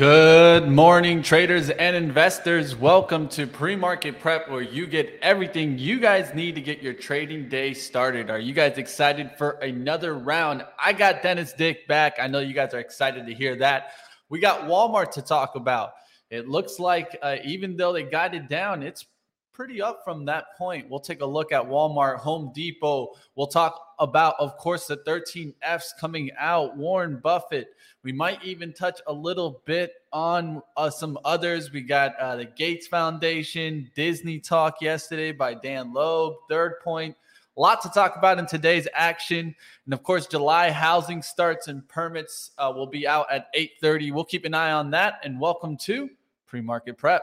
Good morning, traders and investors. Welcome to Pre Market Prep, where you get everything you guys need to get your trading day started. Are you guys excited for another round? I got Dennis Dick back. I know you guys are excited to hear that. We got Walmart to talk about. It looks like uh, even though they got it down, it's pretty up from that point. We'll take a look at Walmart, Home Depot. We'll talk about, of course, the 13 Fs coming out, Warren Buffett. We might even touch a little bit on uh, some others. We got uh, the Gates Foundation, Disney Talk yesterday by Dan Loeb, Third Point. Lot to talk about in today's action, and of course, July housing starts and permits uh, will be out at 8:30. We'll keep an eye on that. And welcome to Pre-Market Prep.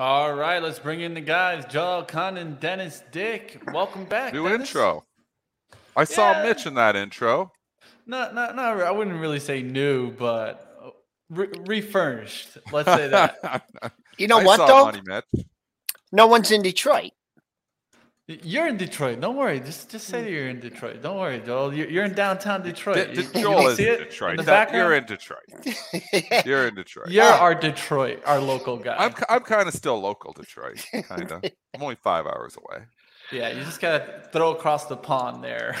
All right, let's bring in the guys. Joel Elconin and Dennis Dick. Welcome back. New Dennis. intro. I saw Mitch in that intro. Not, not, not. I wouldn't really say new, but uh, re- refurnished. Let's say that. You know I what saw though? Money Mitch. No one's in Detroit. You're in Detroit. Don't worry. Just just say that you're in Detroit. Don't worry, Joel. You're, you're in downtown Detroit. D- You- D- you Joel is see in Detroit. In the That- you're in Detroit. You're in Detroit. You're our Detroit, our local guy. I'm, I'm kind of still local Detroit. Kind of. I'm only five hours away. yeah, you just gotta throw across the pond there.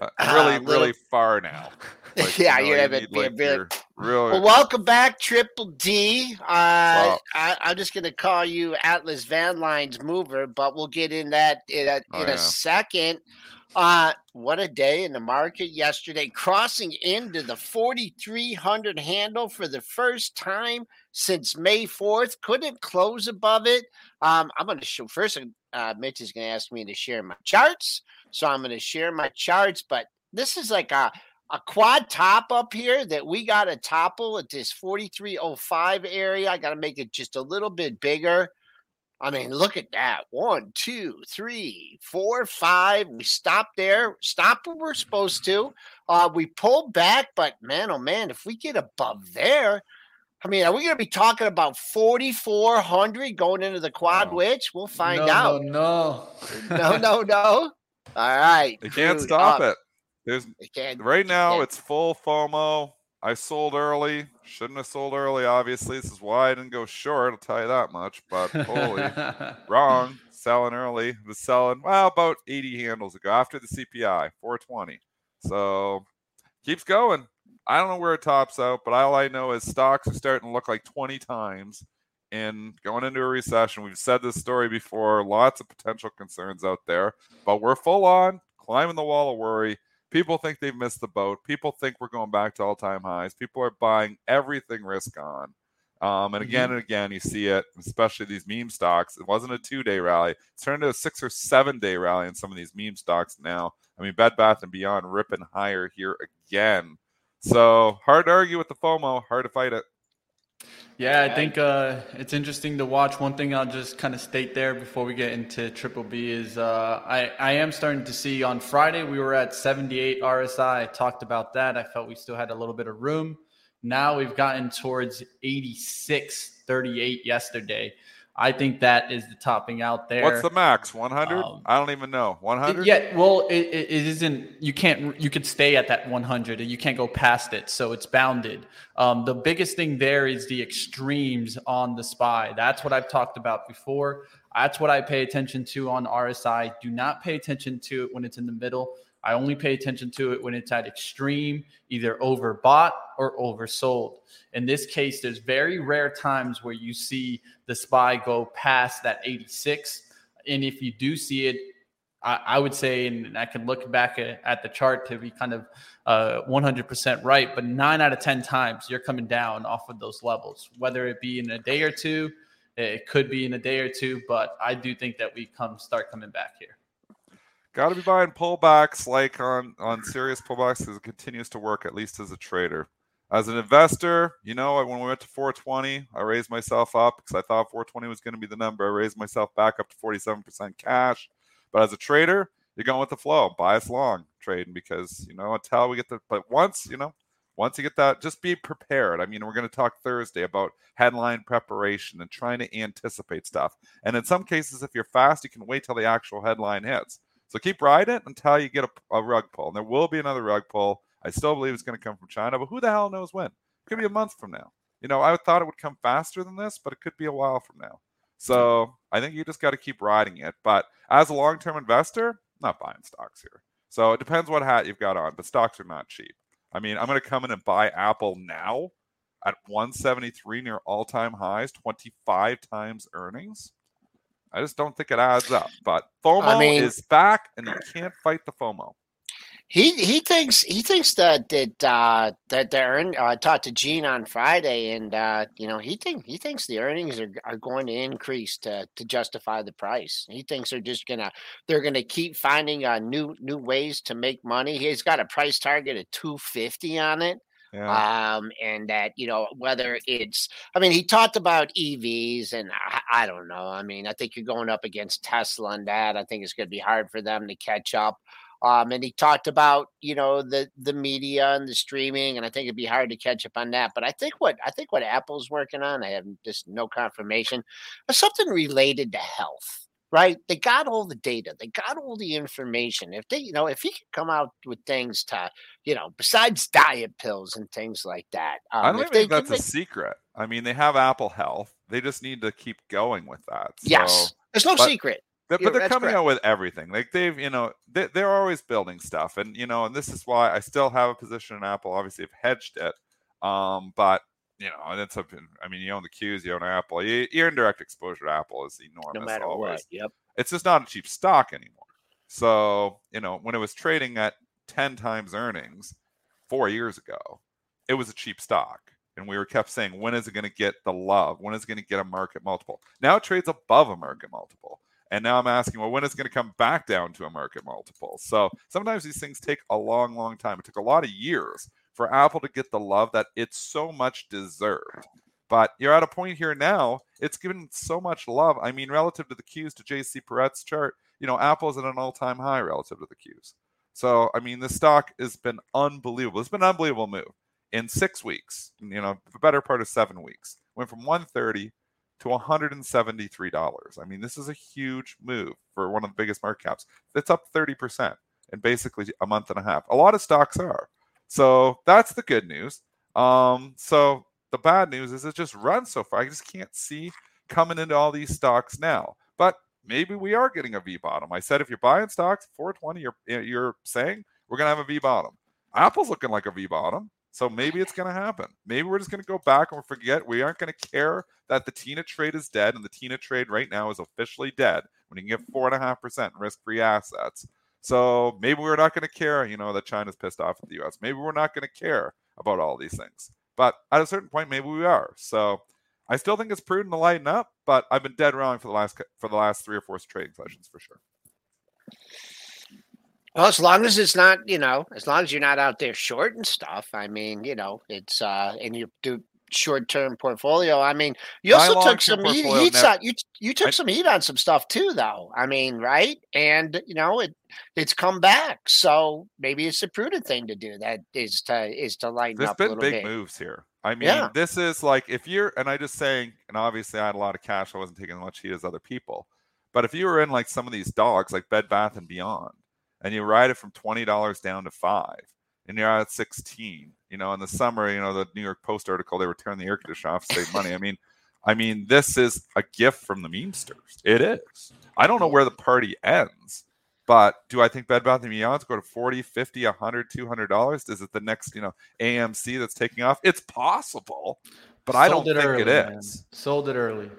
Uh, really, little- really far now. Like, Yeah, you you know, have it need, be a like, bit- your real. Well, welcome back, Triple D. Uh, Wow. I, I'm just going to call you Atlas Van Lines mover, but we'll get in that in a, Oh, in yeah. a second. Uh, what a day in the market yesterday, crossing into the 4,300 handle for the first time since May 4th. Couldn't close above it. Um, I'm going to show first. Uh, Mitch is going to ask me to share my charts, so I'm going to share my charts. But this is like a a quad top up here that we got to topple at this 4305 area. I got to make it just a little bit bigger. I mean, look at that. One, two, three, four, five. We stopped there, stop where we're supposed to. Uh, we pulled back, but man, oh man, if we get above there, I mean, are we going to be talking about 4,400 going into the quad Wow. witch? We'll find no, out. No, No, no, no. All right. They can't stop uh, it. There's right now. It's full FOMO. I sold early. Shouldn't have sold early. Obviously, this is why I didn't go short. I'll tell you that much. But holy, wrong. Selling early. Was selling well about 80 handles ago after the CPI 420. So keeps going. I don't know where it tops out, but all I know is stocks are starting to look like 20 times. And going into a recession, we've said this story before. Lots of potential concerns out there, but we're full on climbing the wall of worry. People think they've missed the boat. People think we're going back to all-time highs. People are buying everything risk on. Um, and again and again, you see it, especially these meme stocks. It wasn't a two-day rally; it's turned into a six or seven-day rally in some of these meme stocks now. I mean, Bed Bath and Beyond ripping higher here again. So hard to argue with the FOMO. Hard to fight it. Yeah, I think uh, it's interesting to watch. One thing I'll just kind of state there before we get into Triple D is uh, I, I am starting to see on Friday we were at 78 RSI. I talked about that. I felt we still had a little bit of room. Now we've gotten towards 86, 38 yesterday. I think that is the topping out there. What's the max? 100? Um, I don't even know. 100? Yeah, well, it, it isn't. You can't. You could stay at that 100, and you can't go past it. So it's bounded. Um, the biggest thing there is the extremes on the spy. That's what I've talked about before. That's what I pay attention to on RSI. Do not pay attention to it when it's in the middle. I only pay attention to it when it's at extreme, either overbought or oversold. In this case, there's very rare times where you see the SPY go past that 86. And if you do see it, I, I would say, and I can look back at, at the chart to be kind of uh, 100% right, but nine out of 10 times you're coming down off of those levels, whether it be in a day or two, it could be in a day or two, but I do think that we come start coming back here. Got to be buying pullbacks like on on serious pullbacks because it continues to work at least as a trader. As an investor, you know, when we went to 420, I raised myself up because I thought 420 was going to be the number. I raised myself back up to 47% cash. But as a trader, you're going with the flow, Buy bias long trading because you know until we get the. But once you know, once you get that, just be prepared. I mean, we're going to talk Thursday about headline preparation and trying to anticipate stuff. And in some cases, if you're fast, you can wait till the actual headline hits. So keep riding it until you get a, a rug pull. And there will be another rug pull. I still believe it's going to come from China, but who the hell knows when? It could be a month from now. You know, I thought it would come faster than this, but it could be a while from now. So I think you just got to keep riding it. But as a long term investor, not buying stocks here. So it depends what hat you've got on, but stocks are not cheap. I mean, I'm going to come in and buy Apple now at 173 near all time highs, 25 times earnings. I just don't think it adds up. But FOMO I mean, is back, and you can't fight the FOMO. He he thinks he thinks that that uh, that the earn. Uh, I talked to Gene on Friday, and uh, you know he think he thinks the earnings are, are going to increase to to justify the price. He thinks they're just gonna they're gonna keep finding uh, new new ways to make money. He's got a price target of two fifty on it. Yeah. Um, and that, you know, whether it's, I mean, he talked about EVs, and I, I, don't know. I mean, I think you're going up against Tesla and that. I think it's going to be hard for them to catch up. Um, and he talked about, you know, the the media and the streaming, and I think it'd be hard to catch up on that. But I think what I think what Apple's working on, I have just no confirmation, is something related to health right? They got all the data, they got all the information. If they, you know, if he could come out with things to, you know, besides diet pills and things like that, um, I don't think that's a secret. I mean, they have Apple Health. They just need to keep going with that. So, yes, there's no but, secret. But, but they're coming correct. out with everything. Like they've, you know, they, they're always building stuff, and you know, and this is why I still have a position in Apple. Obviously, I've hedged it, um, but you know, and it's up. I mean, you own the Qs, you own Apple. You, your indirect exposure to Apple is enormous. No matter always. what. Yep. It's just not a cheap stock anymore. So you know, when it was trading at ten times earnings four years ago, it was a cheap stock, and we were kept saying, when is it going to get the love? When is it going to get a market multiple? Now it trades above a market multiple. And now I'm asking, well, when is it going to come back down to a market multiple? So sometimes these things take a long, long time. It took a lot of years for Apple to get the love that it's so much deserved. But you're at a point here now, it's given so much love. I mean, relative to the Qs to JC Parets's chart, you know, Apple's at an all time high relative to the Qs. So, I mean, the stock has been unbelievable. It's been an unbelievable move in six weeks, you know, the better part of seven weeks. Went from 130 to $173. I mean, this is a huge move for one of the biggest market caps. It's up 30% in basically a month and a half. A lot of stocks are. So that's the good news. Um, so the bad news is it just runs so far. I just can't see coming into all these stocks now. But maybe we are getting a V bottom. I said if you're buying stocks 420, you're you're saying we're gonna have a V bottom. Apple's looking like a V bottom. So maybe it's going to happen. Maybe we're just going to go back and forget. We aren't going to care that the TINA trade is dead, and the TINA trade right now is officially dead when you can get four and a half percent risk-free assets. So maybe we're not going to care, you know, that China's pissed off at the US. Maybe we're not going to care about all these things. But at a certain point, maybe we are. So I still think it's prudent to lighten up, but I've been dead wrong for the last for the last three or four trading sessions for sure. Well, as long as it's not, you know, as long as you're not out there short and stuff. I mean, you know, it's uh, and you do short term portfolio. I mean, you also took some heat, heat on, you you took I, some heat on some stuff too, though. I mean, right? And you know, it it's come back, so maybe it's a prudent thing to do. That is to is to lighten There's up. There's been big bit. moves here. I mean, yeah. this is like if you're, and I just saying, and obviously I had a lot of cash. I wasn't taking as much heat as other people. But if you were in like some of these dogs, like Bed Bath and Beyond, and you ride it from twenty dollars down to five, and you're at sixteen, you know, in the summer, you know, the New York Post article, they were turning the air conditioner off to save money. I mean, I mean, this is a gift from the memesters. It is. I don't know where the party ends, but do I think Bed Bath & Beyond's go to 40, 50, 100, 200 dollars? Is it the next, you know, AMC that's taking off? It's possible, but Sold I don't it think early, it is. Man. Sold it early.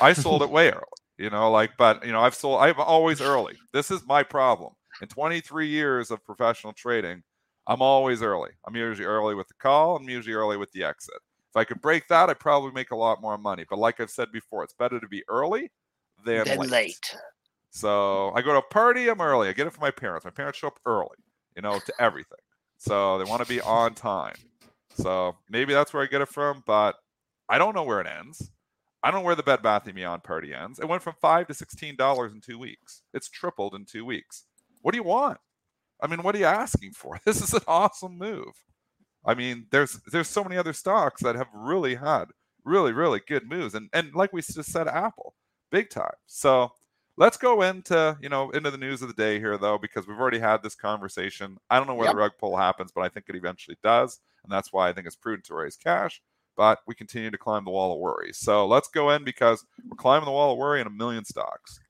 I sold it way early. You know, like, but you know, I've sold. I'm always early. This is my problem. In 23 years of professional trading, I'm always early. I'm usually early with the call. I'm usually early with the exit. If I could break that, I'd probably make a lot more money. But like I've said before, it's better to be early than, late. late. So I go to a party, I'm early. I get it from my parents. My parents show up early, you know, to everything. So they want to be on time. So maybe that's where I get it from, but I don't know where it ends. I don't know where the Bed Bath & Beyond party ends. It went from five to sixteen dollars in two weeks. It's tripled in two weeks. What do you want? I mean, what are you asking for? This is an awesome move. I mean, there's there's so many other stocks that have really had really really good moves, and and like we just said, Apple, big time. So let's go into you know into the news of the day here though, because we've already had this conversation. I don't know where yep. the rug pull happens, but I think it eventually does, and that's why I think it's prudent to raise cash but we continue to climb the wall of worry. So let's go in because we're climbing the wall of worry in a million stocks.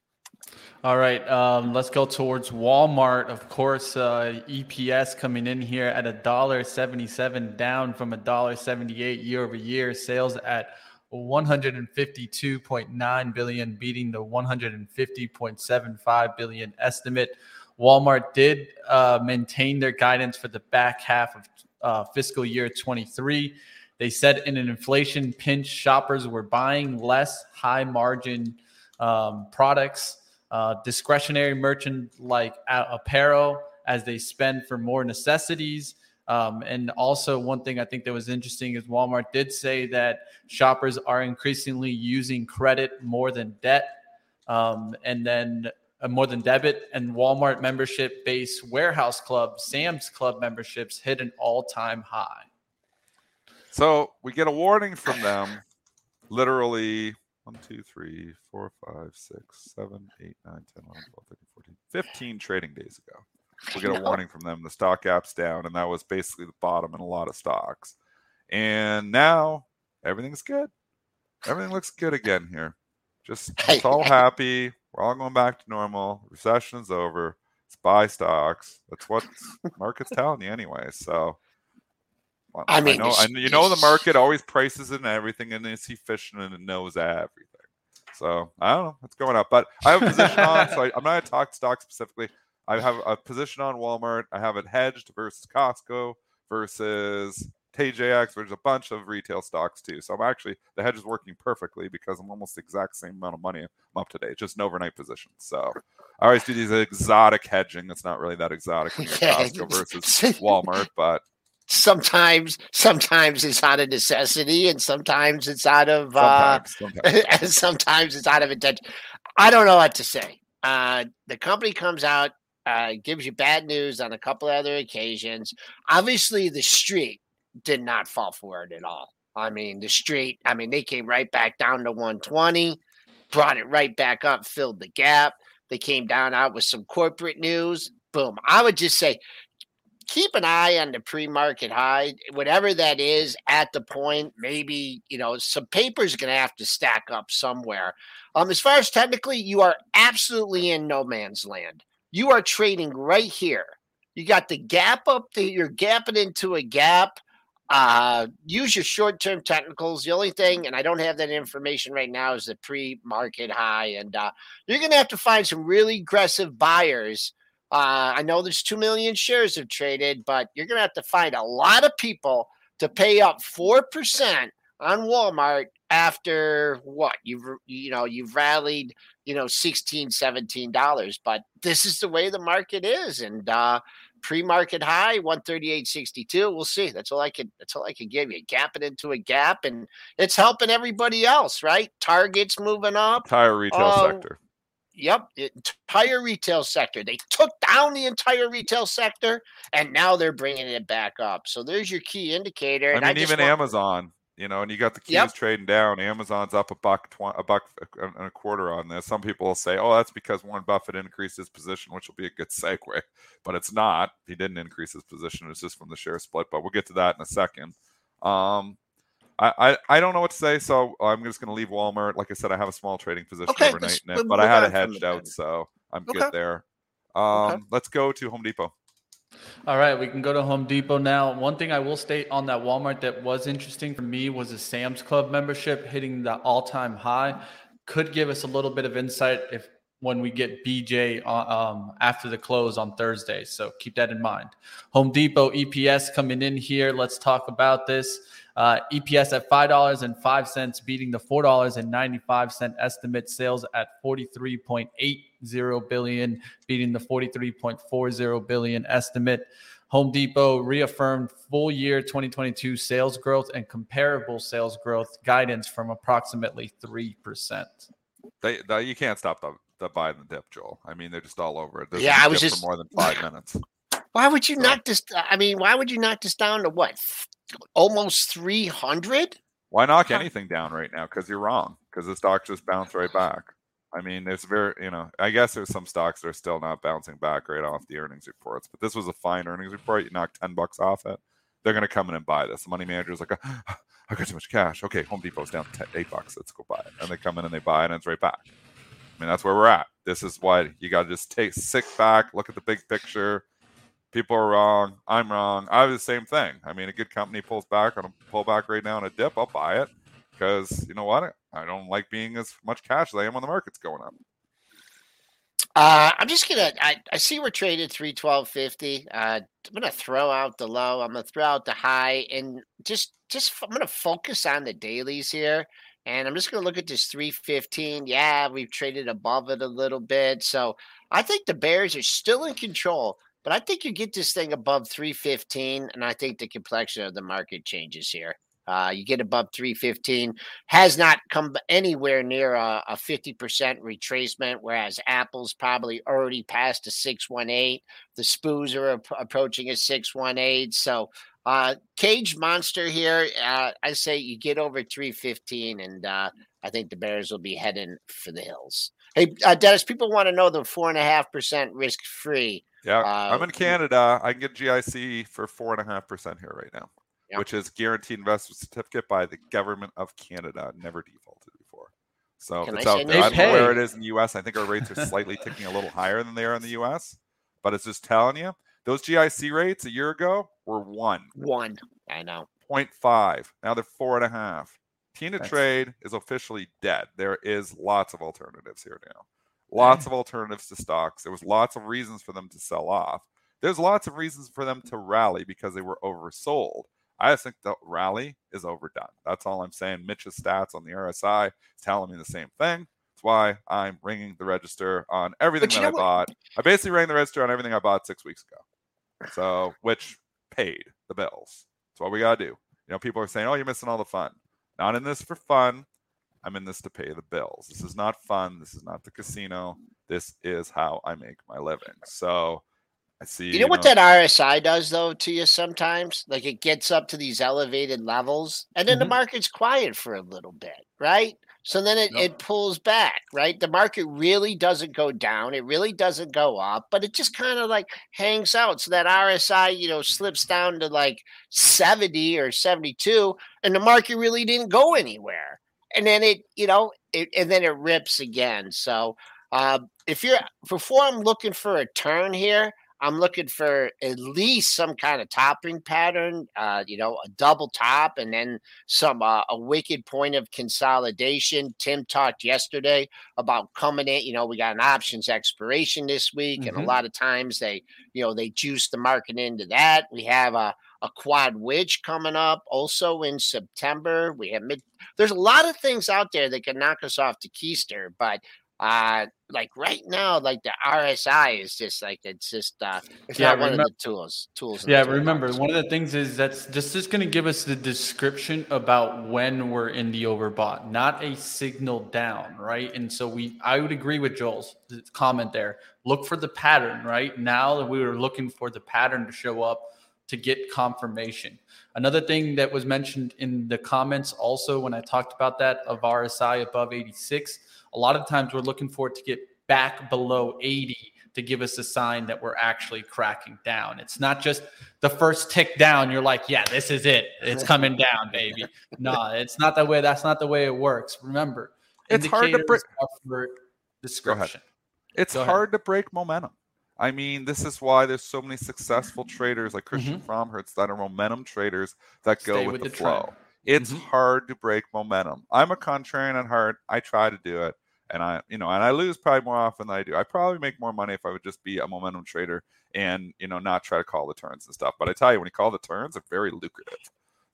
All right, um, let's go towards Walmart. Of course, uh, EPS coming in here at a dollar seventy-seven, down from a dollar seventy-eight year over year. Sales at 152.9 billion, beating the 150.75 billion estimate. Walmart did uh, maintain their guidance for the back half of uh, fiscal year 23. They said in an inflation pinch, shoppers were buying less high margin um, products, uh, discretionary merchant like apparel as they spend for more necessities. Um, and also, one thing I think that was interesting is Walmart did say that shoppers are increasingly using credit more than debt, um, and then uh, more than debit. And Walmart membership base warehouse club, Sam's Club memberships hit an all time high. So we get a warning from them literally 1, 2, 3, 4, 5, 6, 7, 8, 9, 10, 11, 12, 13, 14, 15 trading days ago. We get a warning from them. The stock gap's down, and that was basically the bottom in a lot of stocks. And now everything's good. Everything looks good again here. Just it's all happy. We're all going back to normal. Recession's over. It's buy stocks. That's what market's telling you anyway. So I mean, I know, you know, the market always prices in everything, and it's efficient and it knows everything. So I don't know, it's going up. But I have a position on, so I, am not going to talk stock specifically. I have a position on Walmart. I have it hedged versus Costco versus TJX. There's a bunch of retail stocks too. So I'm actually the hedge is working perfectly because I'm almost the exact same amount of money I'm up today. Just an overnight position. So I always do these exotic hedging. It's not really that exotic when you're Costco versus Walmart, but sometimes sometimes it's out of necessity and sometimes it's out of sometimes, uh sometimes. and sometimes it's out of intention i don't know what to say. Uh the company comes out uh gives you bad news on a couple other occasions. Obviously the street did not fall for it at all. I mean the street i mean they came right back down to 120 brought it right back up filled the gap. They came down out with some corporate news. Boom. I would just say keep an eye on the pre-market high, whatever that is at the point. Maybe you know some paper's going to have to stack up somewhere. Um, as far as technically, you are absolutely in no man's land. You are trading right here. You got the gap up there. You're gapping into a gap. Uh, use your short-term technicals. The only thing, and I don't have that information right now, is the pre-market high, and uh, you're going to have to find some really aggressive buyers uh, I know there's 2 million shares have traded, but you're going to have to find a lot of people to pay up 4% on Walmart after what? You've you know you've rallied you know 16 17 dollars but this is the way the market is and uh pre-market high 138.62 we'll see. That's all i can that's all i can give you. Gap it into a gap and it's helping everybody else right? Targets moving up. Entire retail uh, sector Yep, entire retail sector. They took down the entire retail sector, and now they're bringing it back up. So there's your key indicator. I mean, I even want... Amazon, you know, and you got the keys yep. trading down. Amazon's up a buck, tw- a buck and a quarter on this. Some people will say, "Oh, that's because Warren Buffett increased his position," which will be a good segue, but it's not. He didn't increase his position; it's just from the share split. But we'll get to that in a second. Um, I, I, I don't know what to say, so I'm just going to leave Walmart. Like I said, I have a small trading position Okay, overnight let's- in it, but I had on it hedged out, so I'm Okay. good there. Um, Let's go to Home Depot. All right, we can go to Home Depot now. One thing I will state on that Walmart that was interesting for me was the Sam's Club membership hitting the all-time high. Could give us a little bit of insight if when we get BJ um, after the close on Thursday. So keep that in mind. Home Depot EPS coming in here. Let's talk about this. Uh, EPS at five dollars and five cents, beating the four dollars and ninety-five cent estimate. Sales at forty-three point eight zero billion, beating the forty-three point four zero billion estimate. Home Depot reaffirmed full year 2022 sales growth and comparable sales growth guidance from approximately 3%. They, they you can't stop the, the buy and the dip, Joel. I mean, they're just all over it. There's Yeah, I was just- for more than five minutes. Why would you So- knock this? I mean, why would you knock this down to what? Almost 300? Why knock anything down right now? Because you're wrong. Because the stock just bounced right back. I mean, there's very, you know, I guess there's some stocks that are still not bouncing back right off the earnings reports, but this was a fine earnings report. You knock 10 bucks off it. They're going to come in and buy this. The money manager's like, I got too much cash. Okay, Home Depot's down 10, 8 bucks. Let's go buy it. And they come in and they buy it and it's right back. I mean, that's where we're at. This is why you got to just take, sit back, look at the big picture. People are wrong. I'm wrong. I was the same thing. I mean, a good company pulls back on a pullback right now on a dip. I'll buy it because you know what? I don't like being as much cash as I am when the market's going up. Uh, I'm just gonna. I, I see we're traded three twelve fifty. Uh, I'm gonna throw out the low. I'm gonna throw out the high, and just just I'm gonna focus on the dailies here. And I'm just gonna look at this three fifteen. Yeah, we've traded above it a little bit, so I think the Bears are still in control. But I think you get this thing above three fifteen, and I think the complexion of the market changes here. Uh, you get above 315, has not come anywhere near a, a 50% retracement, whereas Apple's probably already passed a 618. The Spoos are ap- approaching a 618. So, uh, Cage Monster here, uh, I say you get over 315, and uh, I think the Bears will be heading for the hills. Hey, uh, Dennis, people want to know the 4.5% risk free. Yeah, Uh, I'm in Canada. I can get GIC for four and a half percent here right now, Yeah. which is guaranteed investment certificate by the government of Canada. Never defaulted before, so Can it's I out there. I don't know where it is in the U.S. I think our rates are slightly ticking a little higher than they are in the U.S. But it's just telling you those GIC rates a year ago were one. One. I know. 0.5. Now they're four and a half. TINA That's- Trade is officially dead. There is lots of alternatives here now. Lots of alternatives to stocks. There was lots of reasons for them to sell off. There's lots of reasons for them to rally because they were oversold. I just think the rally is overdone. That's all I'm saying. Mitch's stats on the RSI is telling me the same thing. That's why I'm ringing the register on everything that I what- bought. I basically rang the register on everything I bought six weeks ago. So, which paid the bills. That's what we got to do. You know, people are saying, oh, you're missing all the fun. Not in this for fun. I'm in this to pay the bills. This is not fun. This is not the casino. This is how I make my living. So I see. You know what that RSI does though to you sometimes? Like it gets up to these elevated levels and then the Mhm. market's quiet for a little bit, right? So then it, Yep. it pulls back, right? The market really doesn't go down. It really doesn't go up, but it just kind of like hangs out. So that RSI, you know, slips down to like 70 or 72, and the market really didn't go anywhere. And then it, you know, it, and then it rips again. So uh, if you're before I'm looking for a turn here, I'm looking for at least some kind of topping pattern, uh, you know, a double top and then some uh, a wicked point of consolidation. Tim talked yesterday about coming in. You know, we got an options expiration this week, and Mhm. a lot of times they, you know, they juice the market into that. We have a a quad witch coming up also in September. We have mid. There's a lot of things out there that can knock us off the keister, but uh like right now like the rsi is just like it's just uh it's Yeah, not one of the tools tools Yeah, remember one of the things is that's this is going to give us the description about when we're in the overbought, not a signal down, right? And so we, I would agree with Joel's comment there. Look for the pattern, right? Now that we were looking for the pattern to show up to get confirmation. Another thing that was mentioned in the comments also when I talked about that of RSI above 86, a lot of times we're looking for it to get back below 80 to give us a sign that we're actually cracking down. It's not just the first tick down. You're like, yeah, this is it. It's coming down, baby. No, it's not that way. That's not the way it works. Remember, it's hard to break description. It's hard to break momentum. I mean, this is why there's so many successful traders like Christian mm-hmm. Fromhertz that are momentum traders that go with, with, the, the flow. It's mm-hmm. hard to break momentum. I'm a contrarian at heart. I try to do it and I, you know, and I lose probably more often than I do. I probably make more money if I would just be a momentum trader and you know not try to call the turns and stuff. But I tell you, when you call the turns, they're very lucrative.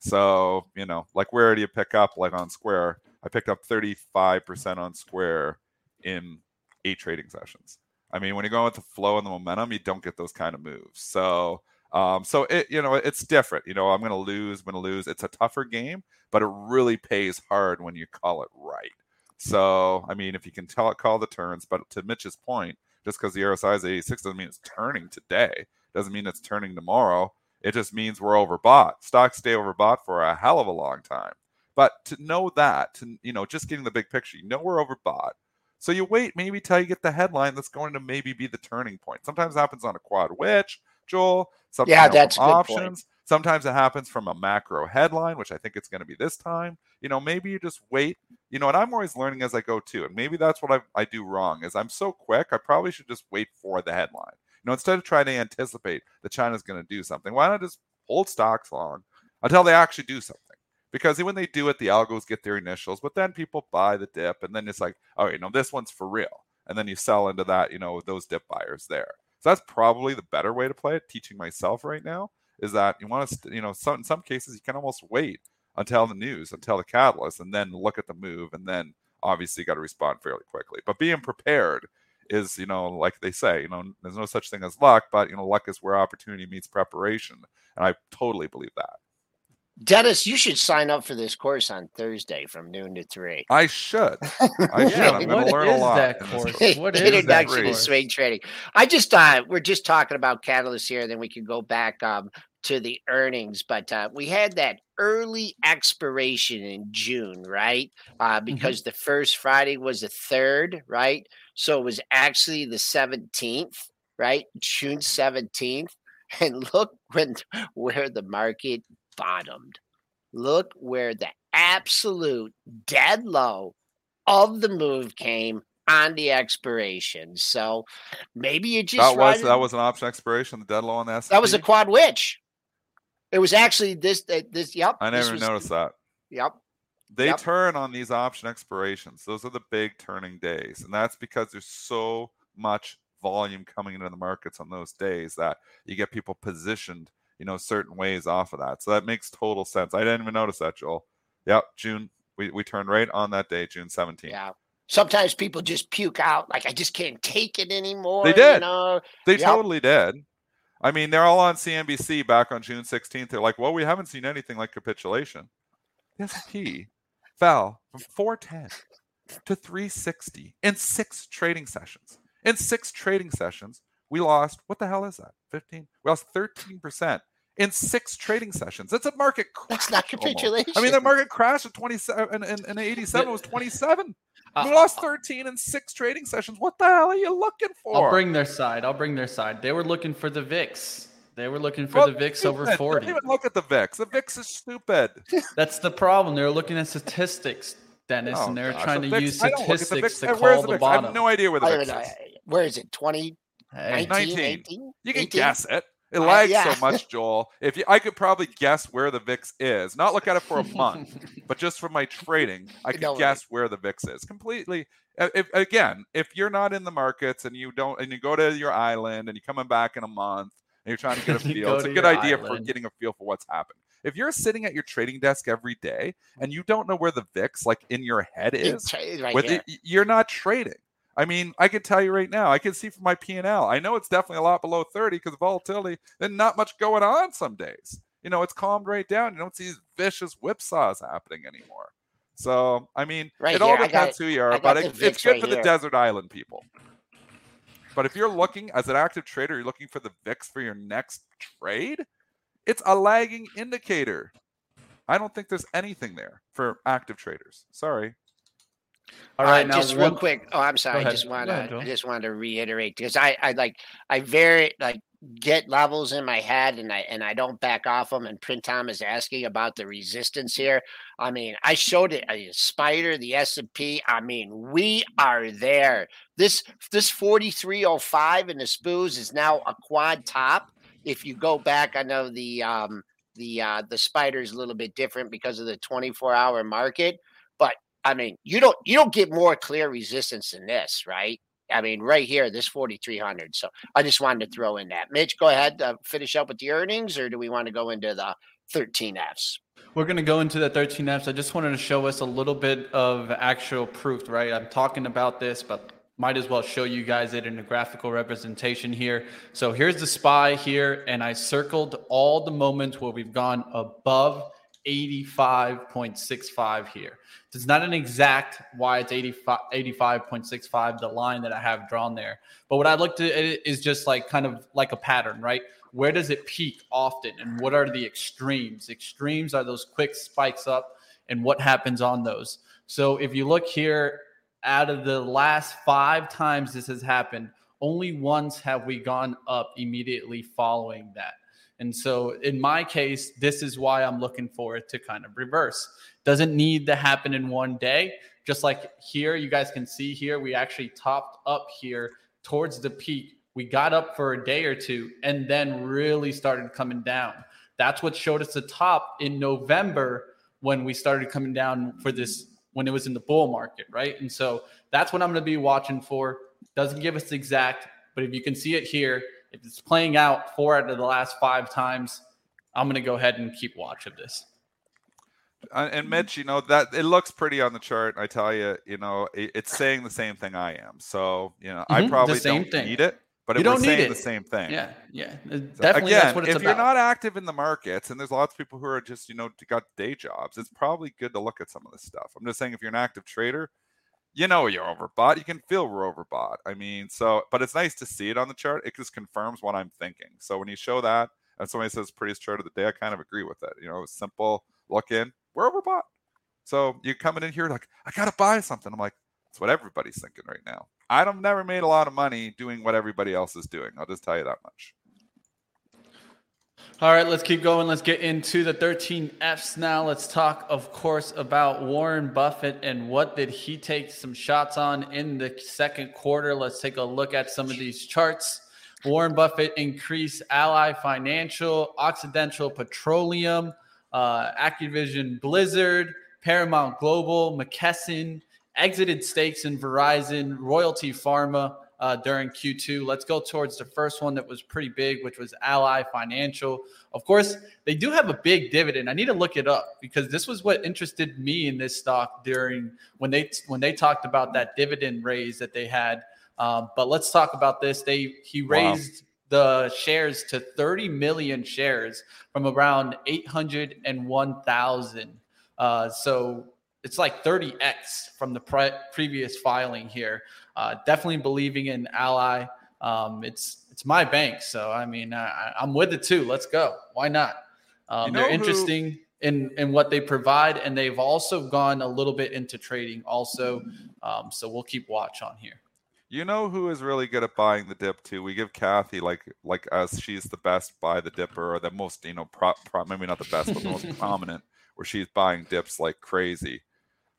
So you know, like where do you pick up? Like on Square, I picked up 35% on Square in eight trading sessions. I mean, when you're going with the flow and the momentum, you don't get those kind of moves. So um, so it, you know, it's different. You know, I'm going to lose, I'm going to lose. It's a tougher game, but it really pays hard when you call it right. So, I mean, if you can tell it, call the turns, but to Mitch's point, just because the RSI is 86 doesn't mean it's turning today. Doesn't mean it's turning tomorrow. It just means we're overbought. Stocks stay overbought for a hell of a long time. But to know that, to you know, just getting the big picture, you know we're overbought. So you wait maybe till you get the headline that's going to maybe be the turning point. Sometimes happens on a quad witch, Joel. Sometimes yeah, that's options. Point. Sometimes it happens from a macro headline, which I think it's going to be this time. You know, maybe you just wait. You know, and I'm always learning as I go too. And maybe that's what I, I do wrong is I'm so quick. I probably should just wait for the headline. You know, instead of trying to anticipate that China's going to do something, why not just hold stocks long until they actually do something? Because when they do it, the algos get their initials, but then people buy the dip, and then it's like, oh, you know, this one's for real, and then you sell into that, you know, those dip buyers there. So that's probably the better way to play it. Teaching myself right now is that you want to, you know, some, in some cases you can almost wait until the news, until the catalyst, and then look at the move, and then obviously you got to respond fairly quickly. But being prepared is, you know, like they say, you know, there's no such thing as luck, but you know, luck is where opportunity meets preparation, and I totally believe that. Dennis, you should sign up for this course on Thursday from noon to three. I should. I should. I'm going to learn a lot. That course? What is Introduction that to swing trading. I just uh, we're just talking about catalysts here, then we can go back um, to the earnings. But uh, we had that early expiration in June, right? Uh, mm-hmm. because mm-hmm. the first Friday was the third, right? So it was actually the seventeenth, right? June seventeenth. And look when where the market bottomed. Look where the absolute dead low of the move came on the expiration. So maybe you just that was that was an option expiration. The dead low on the S&P? That was a quad witch. It was actually this uh, this. Yep. I never was, noticed that. Yep. They yep. turn on these option expirations. Those are the big turning days, and that's because there's so much volume coming into the markets on those days that you get people positioned you know, certain ways off of that. So that makes total sense. I didn't even notice that, Joel. Yep, June. We, we turned right on that day, June 17th. Yeah. Sometimes people just puke out, like I just can't take it anymore. They did. You know? They yep. totally did. I mean, they're all on CNBC back on June 16th. They're like, well, we haven't seen anything like capitulation. The S&P fell from 410 to 360 in six trading sessions. In six trading sessions, we lost, what the hell is that? 15? We lost 13% in six trading sessions. That's a market crash. That's not capitulation. Almost. I mean, the market crash at 27 and, and, 87 was 27. Uh, we lost 13 in six trading sessions. What the hell are you looking for? I'll bring their side. I'll bring their side. They were looking for the VIX. They were looking for well, the VIX over 40. Don't even look at the VIX. The VIX is stupid. That's the problem. They're looking at statistics, Dennis, oh, and they're gosh. trying the to VIX, use statistics to call the, the bottom. I have no idea where the VIX is. Where is it? 20? Hey. 19. 19? You can 18? guess it. It lags yeah. so much, Joel. If you, I could probably guess where the VIX is, not look at it for a month, but just from my trading, I could no guess where the VIX is. Completely. If again, if you're not in the markets and you don't, and you go to your island and you're coming back in a month and you're trying to get a feel, it's a good idea island. for getting a feel for what's happened. If you're sitting at your trading desk every day and you don't know where the VIX, like in your head, is, right it, you're not trading. I mean, I can tell you right now, I can see from my P&L. I know it's definitely a lot below 30 because volatility, then not much going on some days. You know, it's calmed right down. You don't see these vicious whipsaws happening anymore. So, I mean, right it here, all depends who you are, but it, it's good right for the desert island people. But if you're looking as an active trader, you're looking for the VIX for your next trade, it's a lagging indicator. I don't think there's anything there for active traders. Sorry. All right, uh, now just real quick. Oh, I'm sorry. I just want to I just wanted to reiterate because I I like I very like get levels in my head and I and I don't back off them. And Print Tom is asking about the resistance here. I mean, I showed it a spider, the S and P. I mean, we are there. This this 4305 in the SPOOs is now a quad top. If you go back, I know the um the uh the spider is a little bit different because of the 24 hour market, I mean, you don't you don't get more clear resistance than this, right? I mean, right here, this 4,300. So I just wanted to throw in that. Mitch, go ahead, uh, finish up with the earnings, or do we want to go into the 13Fs? We're going to go into the 13Fs. I just wanted to show us a little bit of actual proof, right? I'm talking about this, but might as well show you guys it in a graphical representation here. So here's the SPY here, and I circled all the moments where we've gone above 85.65 here. It's not an exact why it's 85, 85.65, the line that I have drawn there. But what I looked at is just like kind of like a pattern, right? Where does it peak often and what are the extremes? Extremes are those quick spikes up and what happens on those. So if you look here, out of the last five times this has happened, only once have we gone up immediately following that. And so in my case, this is why I'm looking for it to kind of reverse. Doesn't need to happen in one day. Just like here, you guys can see here, we actually topped up here towards the peak. We got up for a day or two and then really started coming down. That's what showed us the top in November when we started coming down for this when it was in the bull market, right? And so that's what I'm going to be watching for. Doesn't give us exact, but if you can see it here, if it's playing out four out of the last five times, I'm going to go ahead and keep watch of this. And Mitch, you know that it looks pretty on the chart. I tell you, you know, it, it's saying the same thing I am. So, you know, mm-hmm. I probably don't thing. need it, but you don't need it. the same thing. Yeah, yeah, definitely. Again, if about. you're not active in the markets, and there's lots of people who are just, you know, got day jobs, it's probably good to look at some of this stuff. I'm just saying, if you're an active trader, you know you're overbought. You can feel we're overbought. I mean, so but it's nice to see it on the chart. It just confirms what I'm thinking. So when you show that and somebody says prettiest chart of the day, I kind of agree with it. You know, simple look in, we're overbought. So you're coming in here like, I gotta buy something. I'm like, that's what everybody's thinking right now. I've never made a lot of money doing what everybody else is doing. I'll just tell you that much. All right, let's keep going. Let's get into the 13 Fs now. Let's talk, of course, about Warren Buffett and what did he take some shots on in the second quarter. Let's take a look at some of these charts. Warren Buffett increased Ally Financial, Occidental Petroleum, uh, Activision Blizzard, Paramount Global, McKesson, exited stakes in Verizon, Royalty Pharma, uh, during Q2. Let's go towards the first one that was pretty big, which was Ally Financial. Of course, they do have a big dividend. I need to look it up because this was what interested me in this stock during when they when they talked about that dividend raise that they had. Um, but let's talk about this. They he raised. Wow the shares to 30 million shares from around 801,000. Uh, so it's like 30x from the pre- previous filing here. Uh, definitely believing in Ally. Um, it's it's my bank, so I mean I, am with it too. Let's go. Why not? Um, you know they're interesting who... in in what they provide, and they've also gone a little bit into trading also. Um, so we'll keep watch on here. You know who is really good at buying the dip too? We give Cathie like like us. She's the best buy the dipper, or the most you know pro, pro maybe not the best, but the most prominent, where she's buying dips like crazy.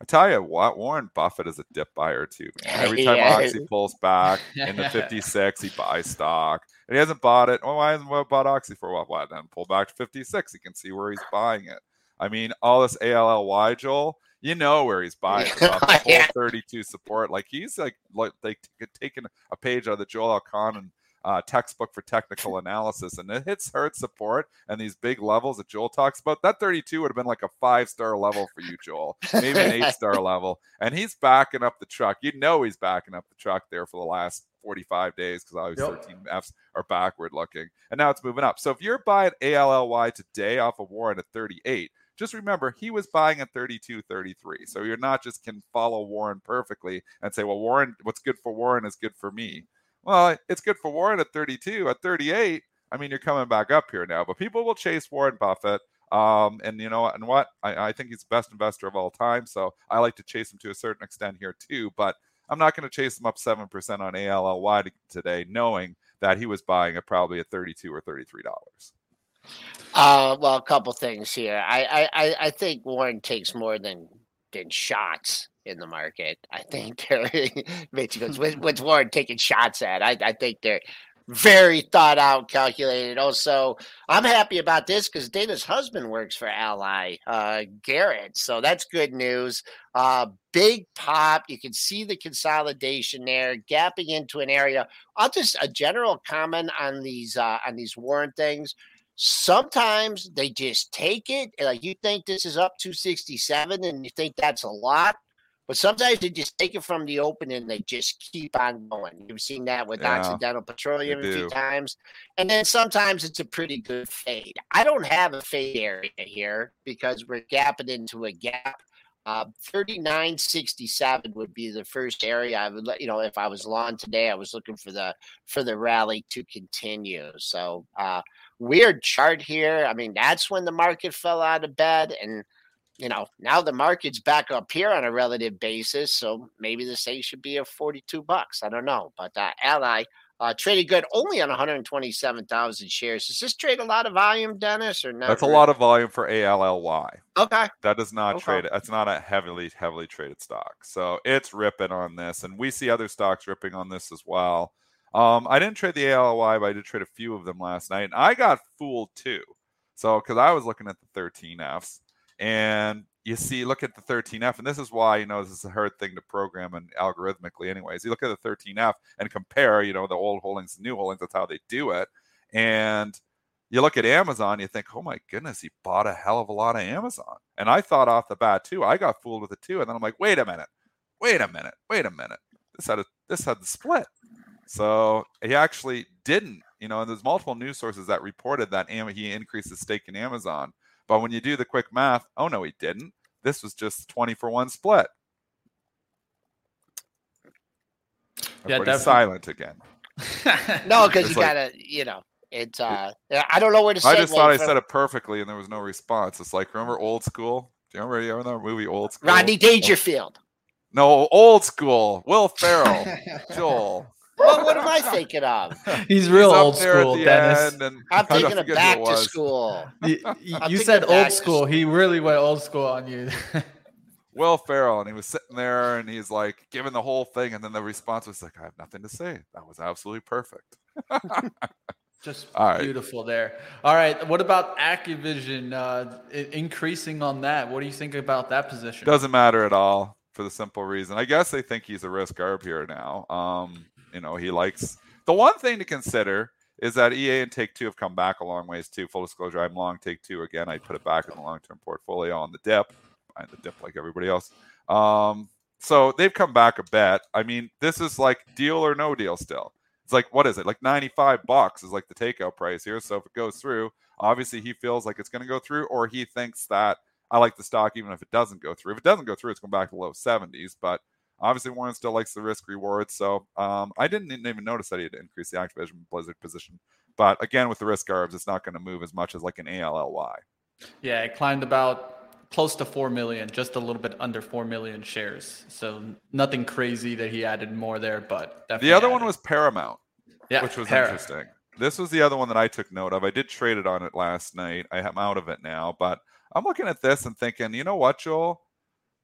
I tell you what, Warren Buffett is a dip buyer too. Man. Every time yeah. Oxy pulls back in the 56, he buys stock. And he hasn't bought it. Oh, why hasn't he bought Oxy for a while? Why then pull back to 56? You can see where he's buying it. I mean, all this ALLY, Joel, you know where he's buying it. yeah. 32 support. Like he's like like like taking a page out of the Joel Elconin uh, textbook for technical analysis, and it hits hurt support and these big levels that Joel talks about. That 32 would have been like a five star level for you, Joel, maybe an eight star level. And he's backing up the truck. You know he's backing up the truck there for the last 45 days because obviously yep. 13 Fs are backward looking, and now it's moving up. So if you're buying ALLY today off of Warren at 38 just remember he was buying at 32 33 so you're not just can follow warren perfectly and say well warren what's good for warren is good for me well, it's good for Warren at 32. At 38, I mean, you're coming back up here now, but people will chase Warren Buffett. Um, and you know, and what I, I think he's the best investor of all time. So I like to chase him to a certain extent here too. But I'm not going to chase him up seven percent on ALLY today, knowing that he was buying it probably at 32 or 33 dollars. Uh, well, a couple things here. I, I I think Warren takes more than than shots in the market. I think they're Mitch goes, what's Warren taking shots at? I, I think they're very thought out, calculated. Also, I'm happy about this because Dana's husband works for Ally, uh, Garrett. So that's good news. Uh, big pop. You can see the consolidation there, gapping into an area. I'll just a general comment on these uh, on these warrant things. Sometimes they just take it. Like you think this is up 267 and you think that's a lot. But sometimes they just take it from the open and they just keep on going. You've seen that with yeah, Occidental Petroleum a few times. And then sometimes it's a pretty good fade. I don't have a fade area here because we're gapping into a gap. Uh, 3967 would be the first area I would let you know if I was long today. I was looking for the for the rally to continue. So uh weird chart here. I mean, that's when the market fell out of bed and you know, now the market's back up here on a relative basis, so maybe the say should be at 42 bucks. I don't know, but uh, Ally uh, traded good only on 127,000 shares. Does this trade a lot of volume, Dennis, or not? That's really? a lot of volume for ALLY. Okay, that does not okay. trade. That's not a heavily heavily traded stock, so it's ripping on this, and we see other stocks ripping on this as well. Um, I didn't trade the ALLY, but I did trade a few of them last night, and I got fooled too. So because I was looking at the 13Fs and you see, look at the 13F, and this is why, you know, this is a hard thing to program and algorithmically, anyways. You look at the 13F and compare, you know, the old holdings new holdings, that's how they do it. And you look at Amazon, you think, oh my goodness, he bought a hell of a lot of Amazon. And I thought off the bat too, I got fooled with it too. And then I'm like, wait a minute, wait a minute, wait a minute. This had a this had the split. So he actually didn't, you know, and there's multiple news sources that reported that he increased his stake in Amazon but when you do the quick math, oh no, he didn't. This was just 20 for one split. Yeah, definitely. silent again. no, because you like, gotta, you know, it's uh I don't know where to say. I just thought I said it perfectly and there was no response. It's like remember old school? Do you remember, you remember that movie Old School? Rodney Dangerfield. No, old school. Will Ferrell. Joel. Well, what am I thinking of? He's real He's old school, Dennis. I'm thinking of back to school. You, you said old school. He really went old school on you. Will Ferrell, and he was sitting there and he's like giving the whole thing, and then the response was like, "I have nothing to say. That was absolutely perfect." Just beautiful there. All right. What about Activision uh, increasing on that? What do you think about that position? Doesn't matter at all for the simple reason. I guess they think he's a risk arb here now. Um, you know, he likes the one thing to consider is that EA and Take Two have come back a long ways too. Full disclosure, I'm long Take Two again. I put it back in the long term portfolio on the dip, and the dip like everybody else. Um, so they've come back a bit. I mean, this is like deal or no deal still. It's like what is it? Like 95 bucks is like the takeout price here. So if it goes through, obviously he feels like it's going to go through, or he thinks that I like the stock even if it doesn't go through. If it doesn't go through, it's going back to low 70s. But Obviously, Warren still likes the risk reward. So um, I didn't even notice that he had increased the Activision Blizzard position. But again, with the risk arbs, it's not going to move as much as like an ALLY. Yeah, it climbed about close to 4 million, just a little bit under 4 million shares. So nothing crazy that he added more there, but The other added. one was Paramount, yeah, which was Para. interesting. This was the other one that I took note of. I did trade it on it last night. I am out of it now, but I'm looking at this and thinking, you know what, Joel?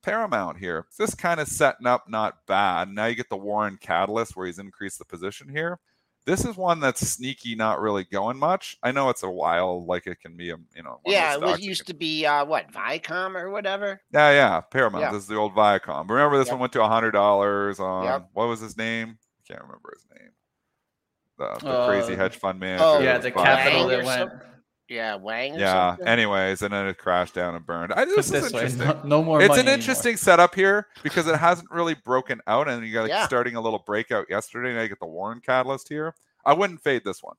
Paramount here. This kind of setting up not bad. Now you get the Warren Catalyst where he's increased the position here. This is one that's sneaky, not really going much. I know it's a while, like it can be a you know. Yeah, it used can... to be uh, what Viacom or whatever. Yeah, yeah, Paramount. Yeah. This is the old Viacom. Remember this yep. one went to a hundred dollars on yep. what was his name? I can't remember his name. The, the uh, crazy hedge fund manager. Oh, yeah, the capital that went. Yeah, Hwang. yeah. Something? Anyways, and then it crashed down and burned. I, this, this is interesting. No, no, more. It's an interesting anymore. setup here because it hasn't really broken out, and you got like yeah. starting a little breakout yesterday. Now you get the Warren catalyst here. I wouldn't fade this one.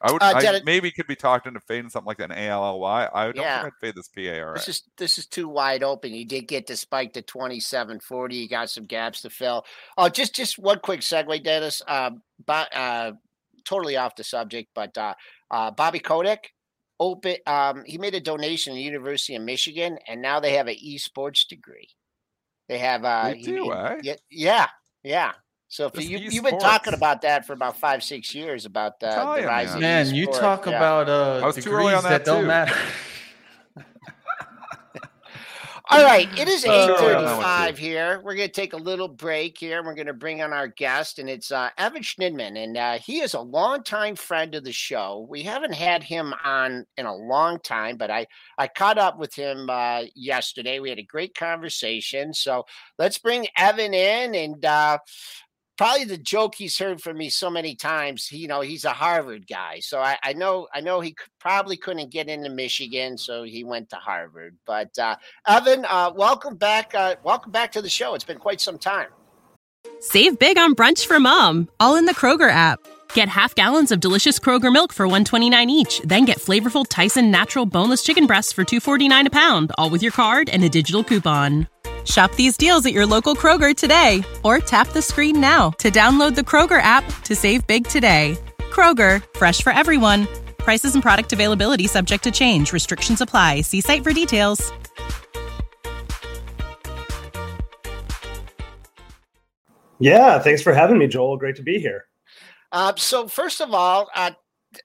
I would uh, I maybe could be talked into fading something like an ALLY. I don't yeah. think I'd fade this PAR. This is this is too wide open. You did get the spike to twenty seven forty. You got some gaps to fill. Oh, just just one quick segue, Dennis. Uh, but uh, totally off the subject, but uh, uh, Bobby Kotick open. Um, he made a donation to the University of Michigan, and now they have an esports degree. They have. Uh, They do, he- eh? yeah, yeah, yeah. So if This you you've been talking about that for about five six years about uh, the ya, rise man. of Man, you talk yeah. about uh I was too degrees early on that, that, don't too. matter. All right, it is Uh, eight Too early on that one, thirty-five too. here. We're going to take a little break here. We're going to bring on our guest, and it's uh, Evan Schnidman, and uh, he is a longtime friend of the show. We haven't had him on in a long time, but I I caught up with him uh, yesterday. We had a great conversation. So let's bring Evan in, and uh, probably the joke he's heard from me so many times. he- You know, he's a Harvard guy, so I, I know I know he probably couldn't get into Michigan, so he went to Harvard. But uh, Evan, uh, welcome back. Uh, welcome back to the show. It's been quite some time. Save big on brunch for mom, all in the Kroger app. Get half gallons of delicious Kroger milk for 129 each, then get flavorful Tyson natural boneless chicken breasts for 249 a pound, all with your card and a digital coupon. Shop these deals at your local Kroger today or tap the screen now to download the Kroger app to save big today. Kroger, fresh for everyone. Prices and product availability subject to change. Restrictions apply. See site for details. Yeah, thanks for having me, Joel. Great to be here. Uh, so first of all, uh,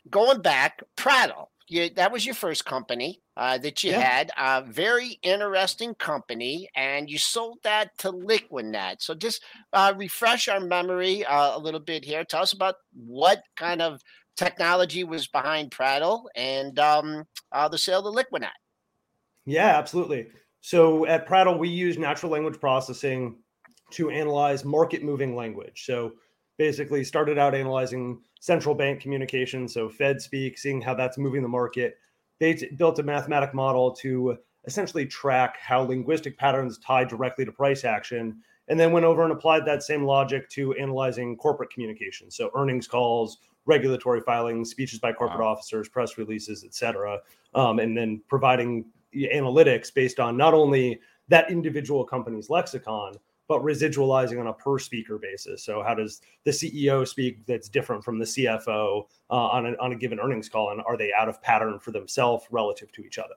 going back, Prattle. You, that was your first company uh, that you Yeah. had. A very interesting company, and you sold that to Liquidnet. So just uh, refresh our memory uh, a little bit here. Tell us about what kind of technology was behind Prattle and um, uh, the sale to Liquidnet. Yeah, absolutely. So at Prattle, we use natural language processing to analyze market moving language. So basically, started out analyzing central bank communication, so Fed speak, seeing how that's moving the market. They t- built a mathematic model to essentially track how linguistic patterns tie directly to price action, and then went over and applied that same logic to analyzing corporate communication, so earnings calls, regulatory filings, speeches by corporate Wow. officers, press releases, et cetera, um, and then providing analytics based on not only that individual company's lexicon, but residualizing on a per speaker basis. So, how does the CEO speak that's different from the CFO uh, on, a, on a given earnings call? And are they out of pattern for themselves relative to each other?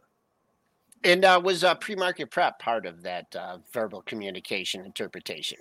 And uh, was uh, pre-market prep part of that uh, verbal communication interpretation?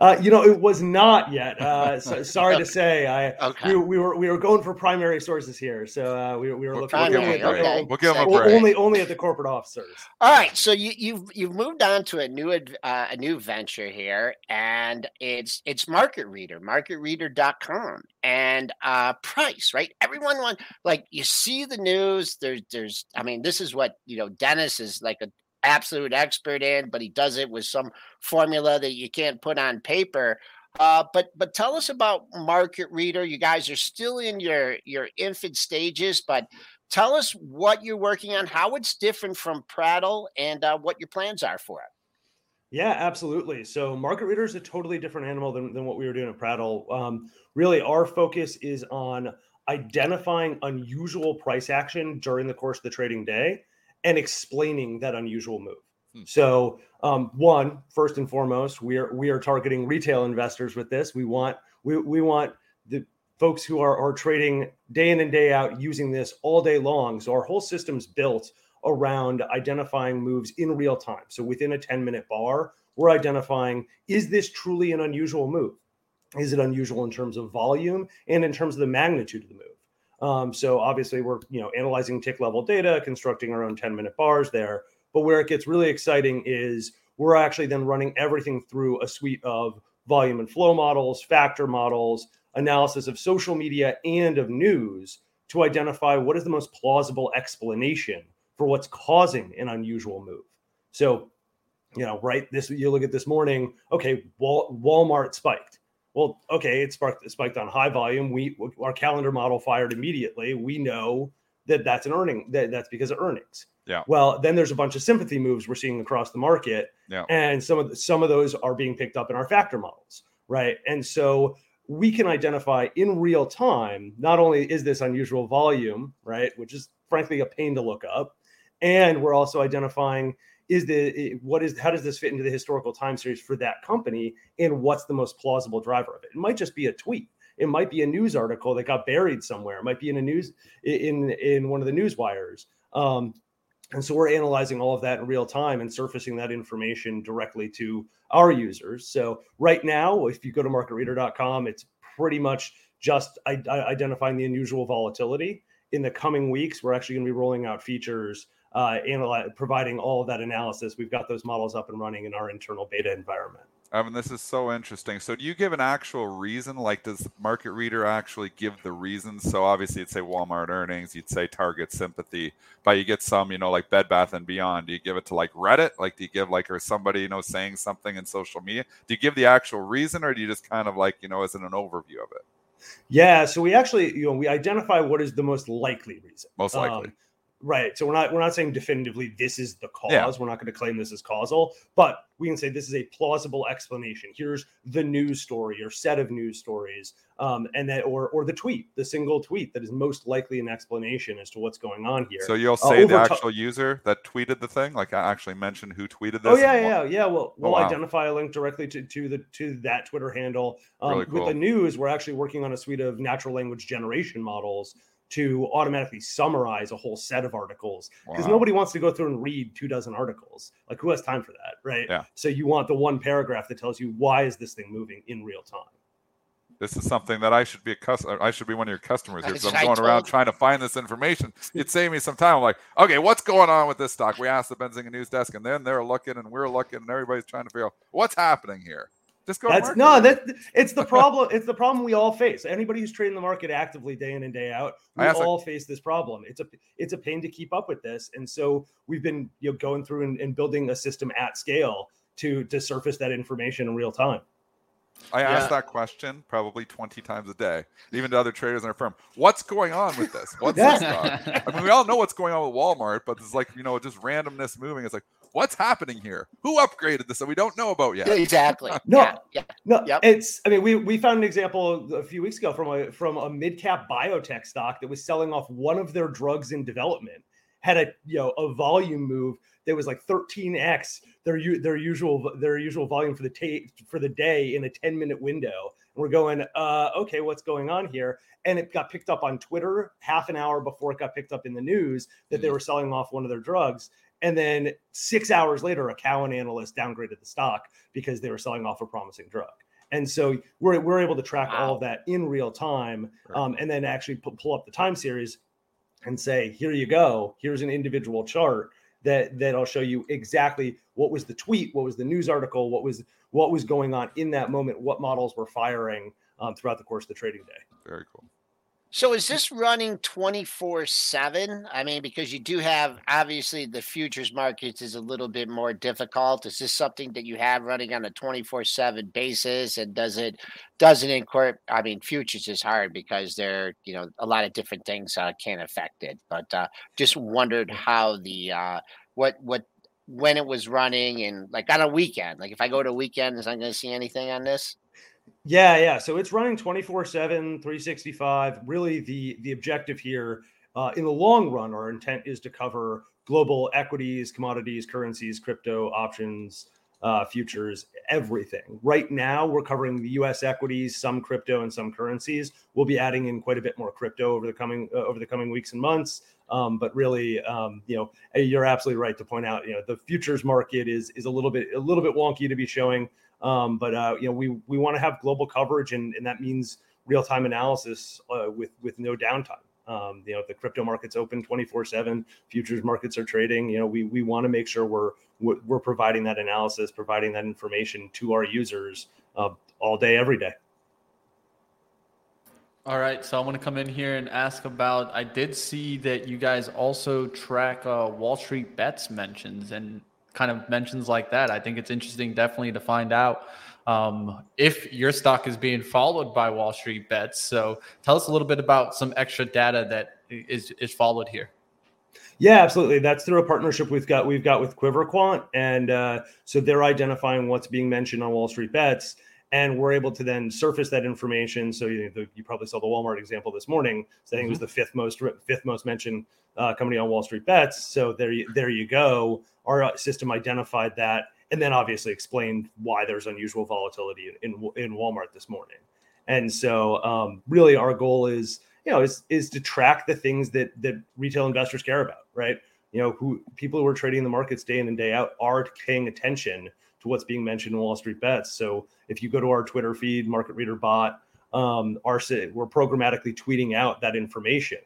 Uh, you know, it was not yet. Uh, so, sorry to say, I Okay. we, we were we were going for primary sources here, so uh, we, we were looking we'll give Primary, him a break. okay. We'll give him a break. only only at the corporate officers. All right, so you, you've you've moved on to a new uh, a new venture here, and it's it's Market Reader, MarketReader.com, and uh, price. Right, everyone want like you see the news. There's there's I mean this is what you know. Dennis is like an absolute expert in, but he does it with some formula that you can't put on paper. Uh, but but tell us about Market Reader. You guys are still in your your infant stages, but tell us what you're working on, how it's different from Prattle, and uh, what your plans are for it. Yeah, absolutely. So market reader is a totally different animal than, than what we were doing at Prattle. Um, really, our focus is on identifying unusual price action during the course of the trading day and explaining that unusual move. Hmm. So, um, one, first and foremost, we are we are targeting retail investors with this. We want we, we want the folks who are, are trading day in and day out using this all day long. So our whole system's built around identifying moves in real time. So within a 10 minute bar, we're identifying is this truly an unusual move? Is it unusual in terms of volume and in terms of the magnitude of the move? Um, so obviously we're you know analyzing tick level data, constructing our own 10 minute bars there. But where it gets really exciting is we're actually then running everything through a suite of volume and flow models, factor models, analysis of social media and of news to identify what is the most plausible explanation for what's causing an unusual move. So, you know, right this you look at this morning, okay, Wal, Walmart spiked. Well, okay, it spiked, it spiked on high volume. We our calendar model fired immediately. We know that that's an earning that that's because of earnings. Yeah. Well, then there's a bunch of sympathy moves we're seeing across the market, Yeah. and some of the, some of those are being picked up in our factor models, right? And so we can identify in real time not only is this unusual volume, right, which is frankly a pain to look up, and we're also identifying is the what is how does this fit into the historical time series for that company and what's the most plausible driver of it it might just be a tweet It might be a news article that got buried somewhere. It might be in a news in in one of the news wires. Um, and so we're analyzing all of that in real time and surfacing that information directly to our users. So right now, if you go to marketreader.com, it's pretty much just identifying the unusual volatility. In the coming weeks, we're actually going to be rolling out features uh, analyze, providing all of that analysis. We've got those models up and running in our internal beta environment. I mean, this is so interesting. So, do you give an actual reason? Like, does Market Reader actually give the reasons? So, obviously, you'd say Walmart earnings, you'd say Target sympathy, but you get some, you know, like Bed Bath and Beyond. Do you give it to like Reddit? Like, do you give like or somebody, you know, saying something in social media? Do you give the actual reason, or do you just kind of like, you know, as in an overview of it? Yeah, so we actually, you know, we identify what is the most likely reason. Most likely. Um, Right. So we're not we're not saying definitively this is the cause. Yeah. We're not going to claim this is causal, but we can say this is a plausible explanation. Here's the news story or set of news stories, um, and that or or the tweet, the single tweet that is most likely an explanation as to what's going on here. So you'll uh, say uh, the actual t- user that tweeted the thing, like I actually mentioned who tweeted this. Oh yeah, yeah, yeah. Well, we'll oh, wow. identify a link directly to to the to that Twitter handle. Um, really cool. With the news, we're actually working on a suite of natural language generation models to automatically summarize a whole set of articles because wow. nobody wants to go through and read two dozen articles. Like who has time for that, right? Yeah. So you want the one paragraph that tells you why is this thing moving in real time. This is something that I should be a customer. I should be one of your customers here because I'm going around trying to find this information. You'd save me some time. I'm like, okay, what's going on with this stock? We asked the Benzinga News Desk, and then they're looking, and we're looking, and everybody's trying to figure out what's happening here. Just go. That's no. That it's the problem. it's the problem we all face. Anybody who's trading the market actively day in and day out, we all face this problem. It's a it's a pain to keep up with this, and so we've been you know going through and, and building a system at scale to to surface that information in real time. I yeah. ask that question probably 20 times a day, even to other traders in our firm. What's going on with this? What's yeah. this I mean, we all know what's going on with Walmart, but it's like, you know, just randomness moving. It's like, what's happening here? Who upgraded this that we don't know about yet? Exactly. no, yeah, yeah. no. Yep. It's. I mean, we we found an example a few weeks ago from a from a mid cap biotech stock that was selling off one of their drugs in development. Had a you know a volume move that was like 13x their their usual their usual volume for the ta- for the day in a 10 minute window. And we're going, uh, okay, what's going on here? And it got picked up on Twitter half an hour before it got picked up in the news that they mm. were selling off one of their drugs. And then six hours later, a Cowen analyst downgraded the stock because they were selling off a promising drug. And so we're, we're able to track wow. all of that in real time um, and then actually pull, pull up the time series and say, here you go. Here's an individual chart that that'll show you exactly what was the tweet, what was the news article, what was what was going on in that moment, what models were firing um, throughout the course of the trading day. Very cool. So is this running 24/7? I mean because you do have obviously the futures markets is a little bit more difficult. Is this something that you have running on a 24/7 basis and does it does it incorporate I mean futures is hard because there you know a lot of different things uh, can affect it. But uh, just wondered how the uh, what what when it was running and like on a weekend. Like if I go to a weekend is I going to see anything on this? Yeah, yeah. So it's running 24 7, 365. Really, the, the objective here uh, in the long run, our intent is to cover global equities, commodities, currencies, crypto, options, uh, futures, everything. Right now, we're covering the U.S. equities, some crypto, and some currencies. We'll be adding in quite a bit more crypto over the coming uh, over the coming weeks and months. Um, but really, um, you know, you're absolutely right to point out. You know, the futures market is is a little bit a little bit wonky to be showing um, but uh, you know, we we want to have global coverage, and, and that means real time analysis uh, with with no downtime. Um, you know, the crypto market's open 24 seven, futures markets are trading. You know, we we want to make sure we're we're providing that analysis, providing that information to our users uh, all day, every day. All right, so I want to come in here and ask about. I did see that you guys also track uh, Wall Street bets mentions, and kind of mentions like that. I think it's interesting, definitely, to find out um, if your stock is being followed by Wall Street bets. So tell us a little bit about some extra data that is is followed here. Yeah, absolutely. That's through a partnership we've got we've got with QuiverQuant, and uh, so they're identifying what's being mentioned on Wall Street bets, and we're able to then surface that information. So you, the, you probably saw the Walmart example this morning. So I think mm-hmm. it was mm-hmm. the fifth most fifth most mentioned uh, company on Wall Street bets. So there you, there you go. Our uh, system identified that, and then obviously explained why there's unusual volatility in in, in Walmart this morning. And so, um, really, our goal is you know is is to track the things that that retail investors care about, right? You know, who people who are trading the markets day in and day out are paying attention to what's being mentioned in Wall Street Bets. So if you go to our Twitter feed, Market Reader Bot, um, our we're programmatically tweeting out that information.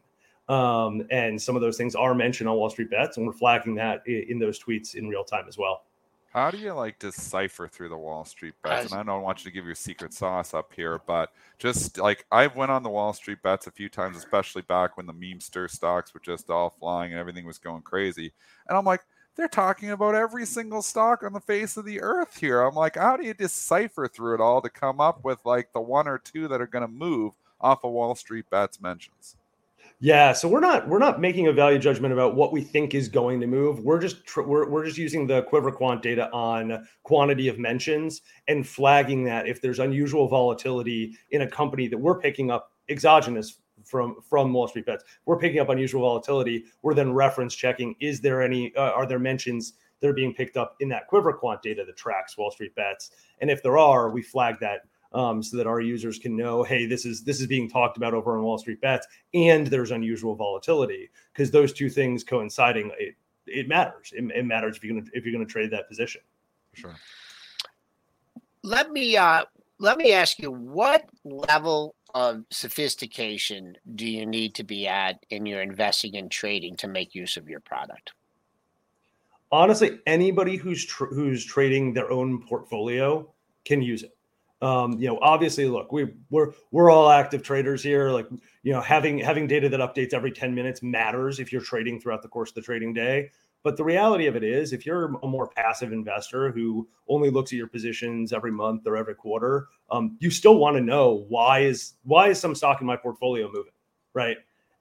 Um, and some of those things are mentioned on Wall Street Bets, and we're flagging that in, in those tweets in real time as well. How do you like to decipher through the Wall Street bets? And I don't want you to give your secret sauce up here, but just like I've went on the Wall Street bets a few times, especially back when the memester stocks were just all flying and everything was going crazy. And I'm like, they're talking about every single stock on the face of the earth here. I'm like, how do you decipher through it all to come up with like the one or two that are going to move off of Wall Street bets mentions? Yeah, so we're not we're not making a value judgment about what we think is going to move. We're just tr- we're we're just using the Quiver Quant data on quantity of mentions and flagging that if there's unusual volatility in a company that we're picking up exogenous from from Wall Street bets, we're picking up unusual volatility. We're then reference checking: is there any uh, are there mentions that are being picked up in that Quiver Quant data that tracks Wall Street bets? And if there are, we flag that um, so that our users can know, hey, this is this is being talked about over on Wall Street Bets, and there's unusual volatility because those two things coinciding, it, it matters. It, it, matters if you're gonna if you're gonna trade that position. For Sure. Let me uh, let me ask you, what level of sophistication do you need to be at in your investing and trading to make use of your product? Honestly, anybody who's tr- who's trading their own portfolio can use it um, you know, obviously, look, we we're we're all active traders here. Like, you know, having having data that updates every 10 minutes matters if you're trading throughout the course of the trading day. But the reality of it is, if you're a more passive investor who only looks at your positions every month or every quarter, um, you still want to know why is why is some stock in my portfolio moving, right?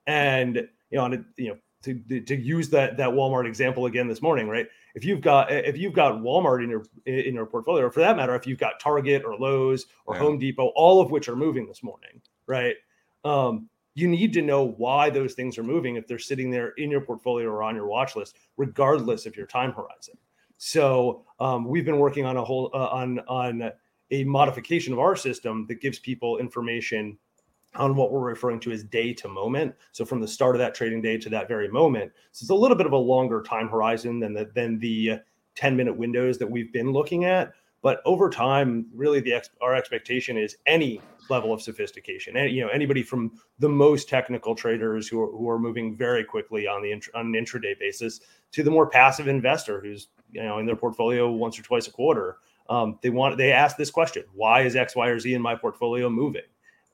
And you know, and, you know, to, to use that that Walmart example again this morning, right? If you've got if you've got Walmart in your in your portfolio, or for that matter, if you've got Target or Lowe's or yeah. Home Depot, all of which are moving this morning, right? Um, you need to know why those things are moving if they're sitting there in your portfolio or on your watch list, regardless of your time horizon. So um, we've been working on a whole uh, on on a modification of our system that gives people information on what we're referring to as day to moment. So from the start of that trading day to that very moment. So it's a little bit of a longer time horizon than the than the 10 minute windows that we've been looking at. But over time, really, the ex- our expectation is any level of sophistication. And you know, anybody from the most technical traders who are, who are moving very quickly on the int- on an intraday basis to the more passive investor who's you know in their portfolio once or twice a quarter. Um, they want they ask this question: Why is X, Y, or Z in my portfolio moving?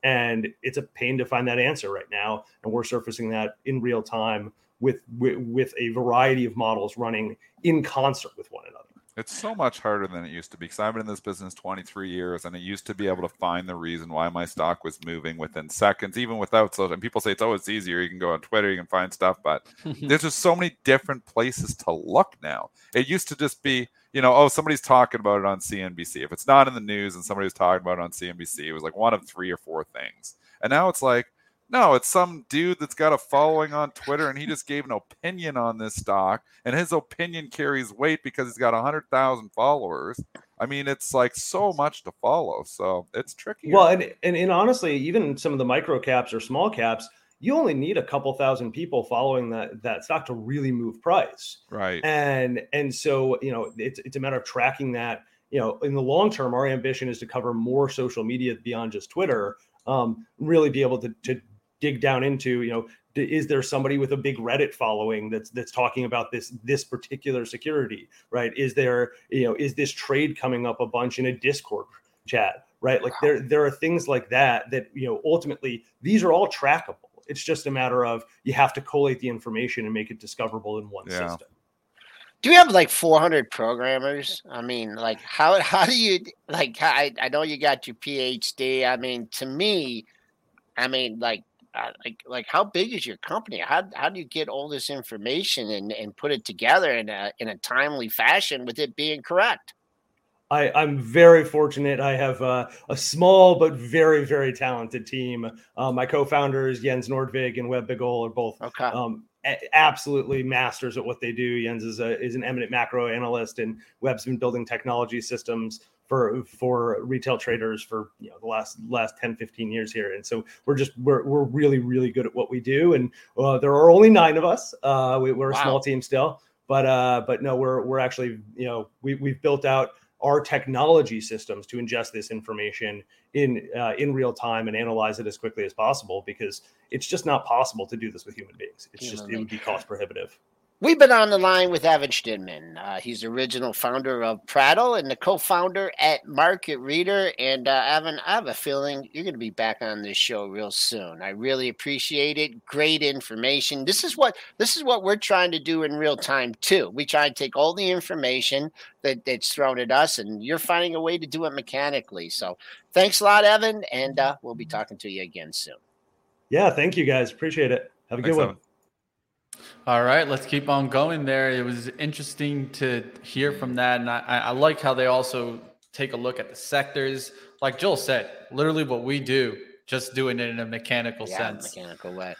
and it's a pain to find that answer right now and we're surfacing that in real time with with, with a variety of models running in concert with one another it's so much harder than it used to be because I've been in this business 23 years and it used to be able to find the reason why my stock was moving within seconds, even without social. And people say it's always easier. You can go on Twitter, you can find stuff, but there's just so many different places to look now. It used to just be, you know, oh, somebody's talking about it on CNBC. If it's not in the news and somebody's talking about it on CNBC, it was like one of three or four things. And now it's like, no, it's some dude that's got a following on Twitter and he just gave an opinion on this stock and his opinion carries weight because he's got 100,000 followers. I mean, it's like so much to follow. So it's tricky. Well, and, and, and honestly, even some of the micro caps or small caps, you only need a couple thousand people following that that stock to really move price. Right. And and so, you know, it's it's a matter of tracking that you know, in the long term, our ambition is to cover more social media beyond just Twitter. Um, really be able to, to dig down into you know is there somebody with a big reddit following that's that's talking about this this particular security right? Is there you know is this trade coming up a bunch in a discord chat right? Like wow. there there are things like that that you know ultimately these are all trackable. It's just a matter of you have to collate the information and make it discoverable in one yeah. system. Do you have like 400 programmers? I mean like how how do you like I, I know you got your phd i mean to me i mean like like like how big is your company? How how do you get all this information and and put it together in a in a timely fashion with it being correct? I, I'm very fortunate. I have uh, a small but very, very talented team. Uh, my co-founders Jens Nordvig and Webb Bigol are both okay. um, a- absolutely masters at what they do. Jens is a, is an eminent macro analyst, and Webb's been building technology systems for for retail traders for you know the last last 10 15 years here. And so we're just we're, we're really really good at what we do. And uh, there are only nine of us uh, we, are a wow. small team still. But uh but no we're we're actually you know we, we've built out our technology systems to ingest this information in uh, in real time and analyze it as quickly as possible because it's just not possible to do this with human beings. It's human just being. it would be cost prohibitive We've been on the line with Evan Schnidman. Uh, he's the original founder of Prattle and the co-founder at Market Reader. And uh, Evan, I have a feeling you're going to be back on this show real soon. I really appreciate it. Great information. This is what this is what we're trying to do in real time too. We try and take all the information that, that's thrown at us, and you're finding a way to do it mechanically. So, thanks a lot, Evan, and uh, we'll be talking to you again soon. Yeah, thank you guys. Appreciate it. Have a thanks, good one. Evan. All right, let's keep on going there. It was interesting to hear from that. And I, I like how they also take a look at the sectors. Like Joel said, literally what we do just doing it in a mechanical yeah, sense. Mechanical way.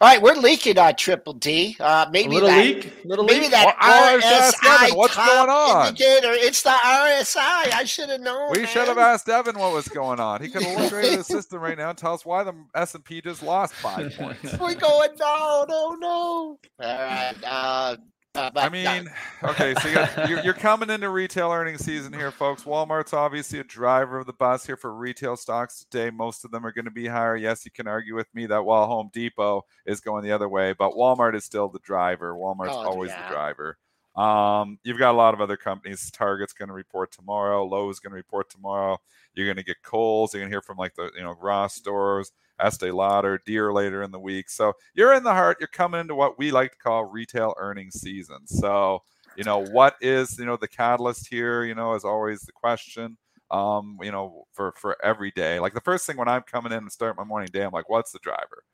All right, we're leaking on Triple D. Uh, maybe a little that, leak, little maybe leak. that well, RSI what's going on? indicator. It's the RSI. I should have known. We should have asked Evan what was going on. He could have looked right at the system right now and tell us why the S and P just lost five points. We're going no, no, no. All right. Uh, uh, I mean, okay, so you got, you're, you're, coming into retail earnings season here, folks. Walmart's obviously a driver of the bus here for retail stocks today. Most of them are going to be higher. Yes, you can argue with me that while Home Depot is going the other way, but Walmart is still the driver. Walmart's oh, always yeah. the driver. Um, you've got a lot of other companies. Target's going to report tomorrow. Lowe's going to report tomorrow. You're going to get Kohl's. You're going to hear from like the you know Ross stores. Estee Lauder, Deere later in the week. So you're in the heart. You're coming into what we like to call retail earnings season. So you know what is you know the catalyst here? You know, is always the question. Um, you know, for for every day. Like the first thing when I'm coming in and start my morning day, I'm like, what's the driver?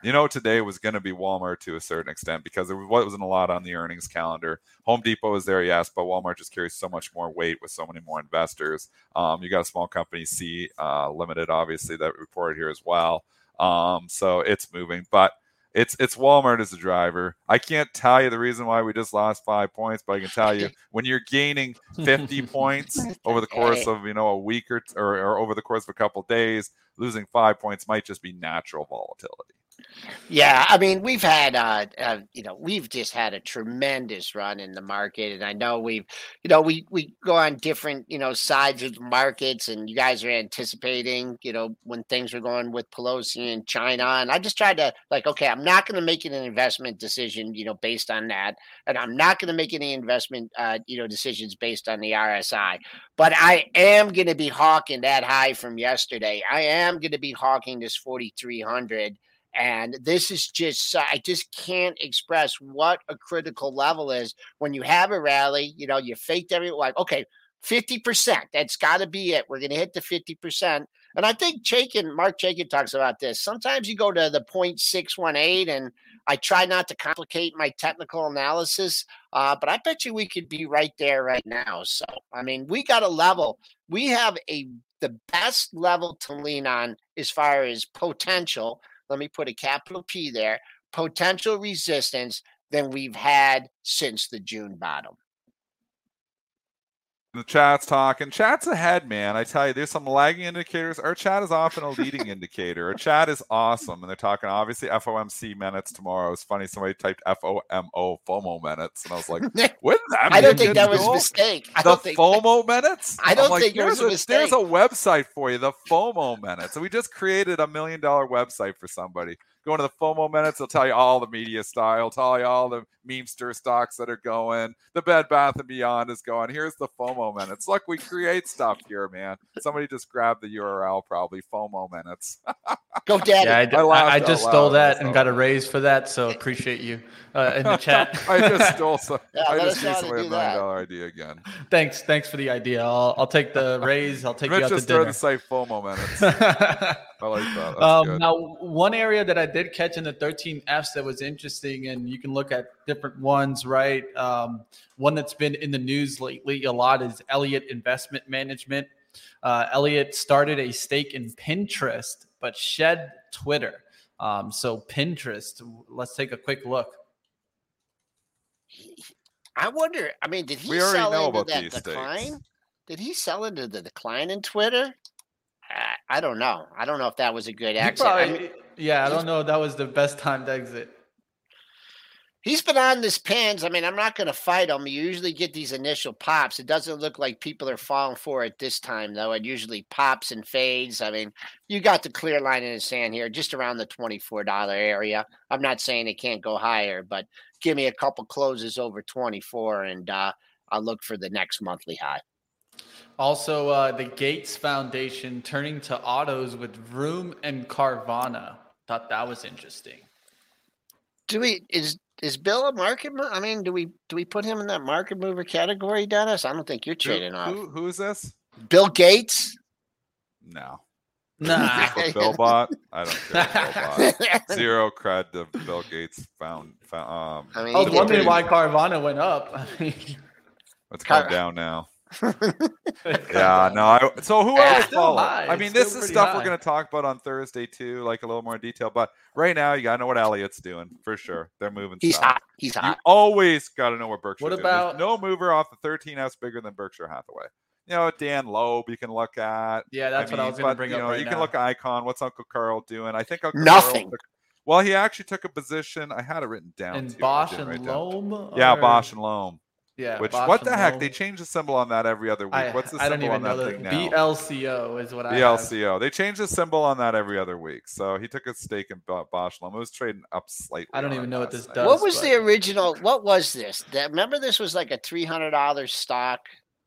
You know, today was going to be Walmart to a certain extent because there wasn't a lot on the earnings calendar. Home Depot is there, yes, but Walmart just carries so much more weight with so many more investors. Um, you got a small company, Sea uh, Limited, obviously, that reported here as well. Um, so it's moving, but it's it's Walmart as a driver. I can't tell you the reason why we just lost five points, but I can tell you when you're gaining 50 points over the course of you know a week or, or, or over the course of a couple of days, losing five points might just be natural volatility. Yeah, I mean, we've had, uh, uh, you know, we've just had a tremendous run in the market, and I know we've, you know, we we go on different, you know, sides of the markets, and you guys are anticipating, you know, when things are going with Pelosi and China, and I just tried to like, okay, I'm not going to make an investment decision, you know, based on that, and I'm not going to make any investment, uh, you know, decisions based on the RSI, but I am going to be hawking that high from yesterday. I am going to be hawking this 4,300 and this is just, I just can't express what a critical level is when you have a rally. You know, you faked every like, okay, 50%. That's got to be it. We're going to hit the 50%. And I think Chaikin, Marc Chaikin talks about this. Sometimes you go to the 0.618, and I try not to complicate my technical analysis, uh, but I bet you we could be right there right now. So, I mean, we got a level. We have a the best level to lean on as far as potential let me put a capital P there, potential resistance than we've had since the June bottom. The chat's talking. Chat's ahead, man. I tell you, there's some lagging indicators. Our chat is often a leading indicator. Our chat is awesome. And they're talking, obviously, FOMC minutes tomorrow. It's funny. Somebody typed FOMO, FOMO minutes. And I was like, what that I don't think that was a mistake. I the think FOMO minutes? I don't like, think it was a, a mistake. There's a website for you, the FOMO minutes. And we just created a million dollar website for somebody. Go into the FOMO minutes. It'll tell you all the media style. Tell you all the memester stocks that are going. The Bed Bath and Beyond is going. Here's the FOMO minutes. Look, we create stuff here, man. Somebody just grabbed the URL, probably FOMO minutes. GoDaddy. Yeah, I, I, I just stole that and got a raise for that. So appreciate you uh, in the chat. I just stole some. Yeah, I just gave somebody a million dollar idea again. Thanks, thanks for the idea. I'll, I'll take the raise. I'll take Rich you out just to dinner. Just the site FOMO minutes. I like that. Um, now, one area that I did catch in the 13 Fs that was interesting, and you can look at different ones, right? Um, one that's been in the news lately a lot is Elliott Investment Management. Uh, Elliott started a stake in Pinterest, but shed Twitter. Um, so Pinterest, let's take a quick look. I wonder. I mean, did he we sell into that decline? Stakes. did he sell into the decline in Twitter? I, I don't know. I don't know if that was a good He exit. I mean, yeah, I don't know. That was the best time to exit. he's been on this pins. I mean, I'm not going to fight him. You usually get these initial pops. It doesn't look like people are falling for it this time, though. It usually pops and fades. I mean, you got the clear line in the sand here, just around the $24 area. I'm not saying it can't go higher, but give me a couple closes over 24 and uh, I'll look for the next monthly high. Also, uh, the Gates Foundation turning to autos with Vroom and Carvana. Thought that was interesting. Do we is is Bill a market? Mo- I mean, do we do we put him in that market mover category, Dennis? I don't think you're Who, trading off. who, who is this? Bill Gates. No. Nah. For Bill bot? I don't care. Bill. Zero cred to Bill Gates found, found um I mean, I was wondering why Carvana went up. I mean, it's Car- going down now. Yeah, no. I, so who Yeah. else Still follow? high, I mean, still this is stuff high. we're going to talk about on Thursday too, like a little more detail. But right now, you got to know what Elliot's doing for sure. They're moving. He's stuff. hot. He's You hot. always got to know what Berkshire. What doing. About- no mover off the 13s bigger than Berkshire Hathaway? You know, Dan Loeb you can look at. yeah, that's what I was going to bring you up right You now. can look at Icahn. What's Uncle Carl doing? I think Uncle Nothing. Carl took- well, he actually took a position. I had it written down. and too, Bausch and write down. Lomb. Yeah, or- Bausch and Lomb. Yeah. Which what the heck? They change the symbol on that every other week. I, What's the I don't symbol even on know that the thing now? BLCO is what I have. BLCO. They change the symbol on that every other week. So he took a stake in Bo- Bausch Lomb. It was trading up slightly. I don't even know what this night. does. What was but- the original? What was this? That, remember, this was like a three hundred dollars stock,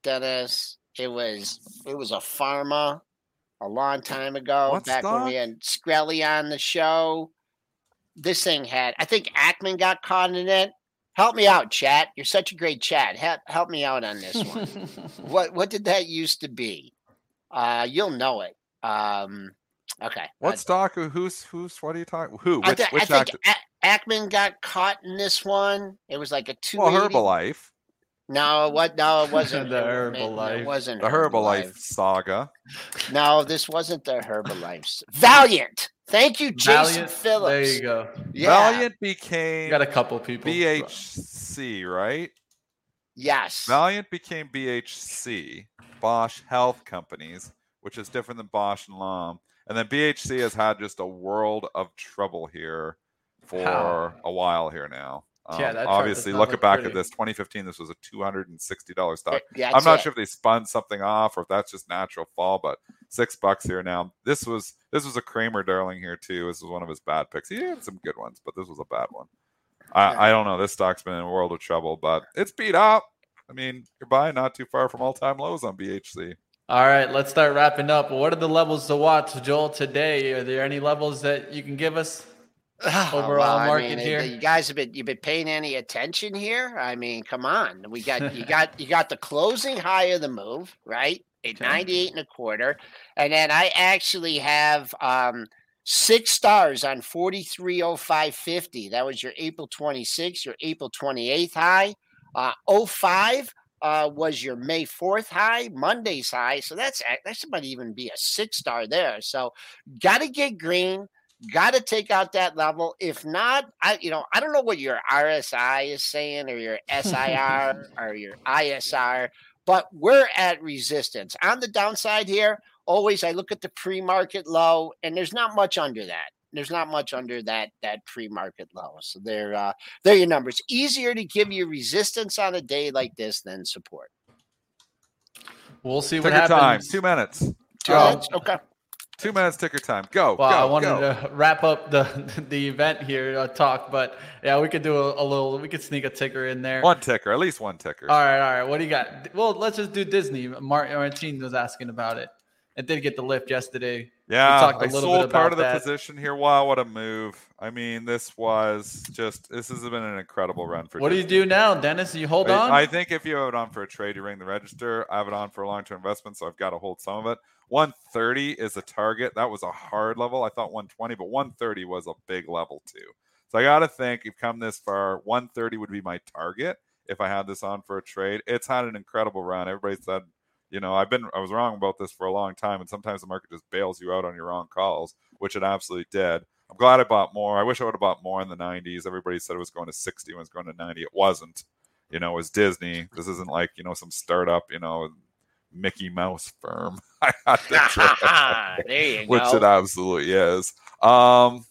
Dennis. It was it was a pharma a long time ago, What back when we had Skrelly on the show. This thing had, I think Ackman got caught in it. Help me out, chat. You're such a great chat. Help, help me out on this one. what what did that used to be? Uh, you'll know it. Um, okay. What I- stock? Who's who's? What are you talking? Who? I, Which, I which think actor? A- Ackman got caught in this one. It was like a two. Well, Herbalife, No, what? No, it wasn't The Herb- Herbalife. It wasn't the Herbalife saga. No, this wasn't the Herbalife. Valeant. Thank you, Jason Valeant. Phillips. There you go. Yeah. Valeant You became got a couple people. BHC, right? Yes. Valeant became BHC, Bausch Health Companies, which is different than Bausch and Lomb. And then BHC has had just a world of trouble here for How? a while here now. Um, Yeah, that chart obviously, not looking look back pretty. at this, 2015, this was a $260 stock. Th- I'm not it. sure if they spun something off or if that's just natural fall, but six bucks here now. This was this was a Cramer darling here too. This was one of his bad picks. He had some good ones, but this was a bad one. I, I don't know. This stock's been in a world of trouble, but it's beat up. I mean, you're buying not too far from all time lows on BHC. All right, let's start wrapping up. What are the levels to watch, Joel, today? Are there any levels that you can give us? Overall I market mean, here? You guys have been you've been paying any attention here? I mean, come on. We got you got you got the closing high of the move, right? At Okay. 98 and a quarter. And then I actually have um six stars on 430550. That was your April 26th, your April 28th high. Uh 05 uh, was your May 4th high, Monday's high. So that's that might even be a six star there. So got to get green, got to take out that level. If not, I you know I don't know what your RSI is saying or your SIR or your ISR, but we're at resistance on the downside here. Always, I look at the pre-market low, and there's not much under that. There's not much under that that pre-market low. So they're uh, they're your numbers. Easier to give you resistance on a day like this than support. We'll see what Ticker time, happens. two minutes. Two Oh. minutes? Okay. Two minutes ticker time. Go. Well, go, I wanted go. to wrap up the the event here uh, talk, but yeah, we could do a, a little. We could sneak a ticker in there. One ticker, at least one ticker. All right, all right. What do you got? Well, let's just do Disney. Martin Martin was asking about it. It did get the lift yesterday. Yeah, talked a I little sold part of the that. position here. Wow, what a move! I mean, this was just this has been an incredible run for. What do you do now, Dennis? You hold I, on. I think if you have it on for a trade, you ring the register. I have it on for a long-term investment, so I've got to hold some of it. 130 is a target. That was a hard level. I thought 120, but 130 was a big level too. So I got to think you've come this far. 130 would be my target if I had this on for a trade. It's had an incredible run. Everybody said, you know, I've been I was wrong about this for a long time, and sometimes the market just bails you out on your wrong calls, which it absolutely did. I'm glad I bought more. I wish I would have bought more in the 90s. Everybody said it was going to 60 when it was going to 90. It wasn't. You know, it was Disney. This isn't like, you know, some startup, you know, Mickey Mouse firm. I had to there you which go. it absolutely is. Um,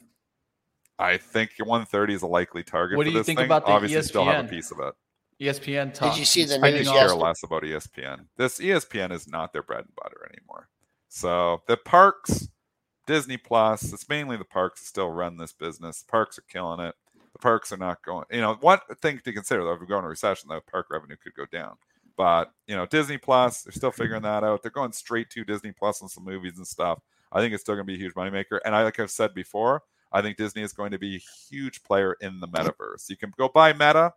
I think 130 is a likely target. What for do you this think thing. about the Obviously, still have a piece of it. ESPN talk. Did you see the I news could care less about ESPN. This ESPN is not their bread and butter anymore. So the parks, Disney Plus, it's mainly the parks that still run this business. The parks are killing it. The parks are not going. You know, one thing to consider though, if we go into a recession, the park revenue could go down. But you know, Disney Plus, they're still figuring that out. They're going straight to Disney Plus on some movies and stuff. I think it's still going to be a huge moneymaker. And I, like I've said before, I think Disney is going to be a huge player in the metaverse. You can go buy Meta,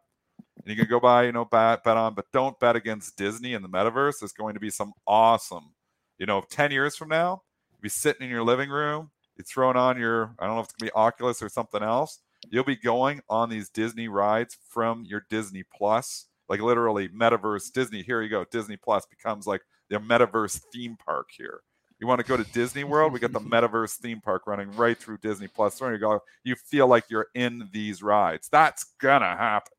and you can go buy, you know, bet, bet on, but don't bet against Disney in the metaverse. There's going to be some awesome, you know, 10 years from now, you'll be sitting in your living room, you're throwing on your, I don't know if it's going to be Oculus or something else. You'll be going on these Disney rides from your Disney Plus, like literally metaverse Disney. Here you go. Disney Plus becomes like the metaverse theme park here. You want to go to Disney World? We got the metaverse theme park running right through Disney Plus. There you go. You feel like you're in these rides. That's gonna happen.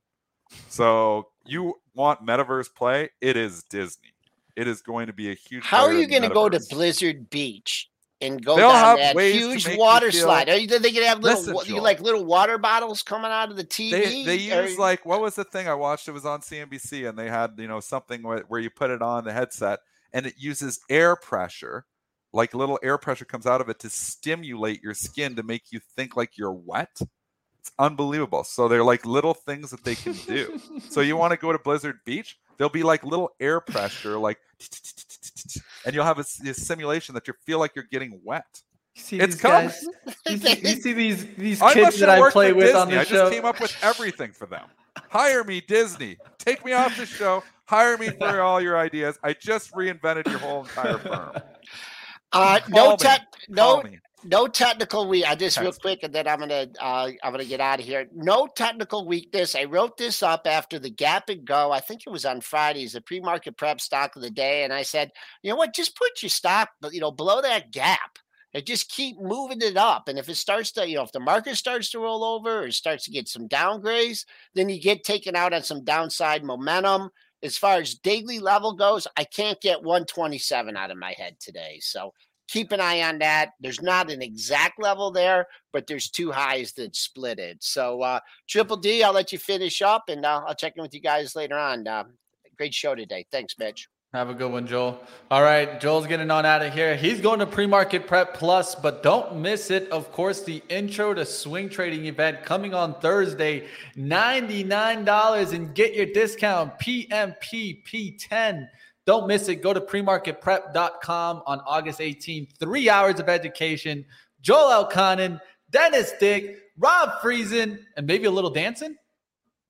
So you want metaverse play? It is Disney. It is going to be a huge. How are you going to go to. Blizzard Beach and go They'll down have that huge you water feel- slide? Are you, they going to have little, Listen, wa- you like little water bottles coming out of the TV? They they use like what was the thing I watched? It was on CNBC, and they had you know something where, where you put it on the headset, and it uses air pressure, like little air pressure comes out of it to stimulate your skin to make you think like you're wet. It's unbelievable. So they're like little things that they can do. so you want to go to Blizzard Beach? There'll be like little air pressure, like, and you'll have a simulation that you feel like you're getting wet. You see It's coming. You see, you see these these kids must that I play with Disney. on the I show. just came up with everything for them. Hire me, Disney. Take me off the show. Hire me for all your ideas. I just reinvented your whole entire firm. Uh, no, me. tech, no, Call me. No technical week. I just real quick, and then I'm gonna uh, I'm gonna get out of here. No technical weakness. I wrote this up after the gap and go. I think it was on Fridays, the pre-market prep stock of the day, and I said, you know what, just put your stock, you know, below that gap. And just keep moving it up. And if it starts to, you know, if the market starts to roll over or starts to get some downgrades, then you get taken out on some downside momentum. As far as daily level goes, I can't get 127 out of my head today. So keep an eye on that. There's not an exact level there, but there's two highs that split it. So uh, Triple D, I'll let you finish up, and uh, I'll check in with you guys later on. Uh, great show today. Thanks, Mitch. Have a good one, Joel. All right, Joel's getting on out of here. He's going to pre-market prep plus, but don't miss it. Of course, the intro to swing trading event coming on Thursday, $99 and get your discount PMPP10. Don't miss it. Go to premarketprep.com on August 18th. Three hours of education. Joel Elconin, Dennis Dick, Rob Friesen, and maybe a little dancing.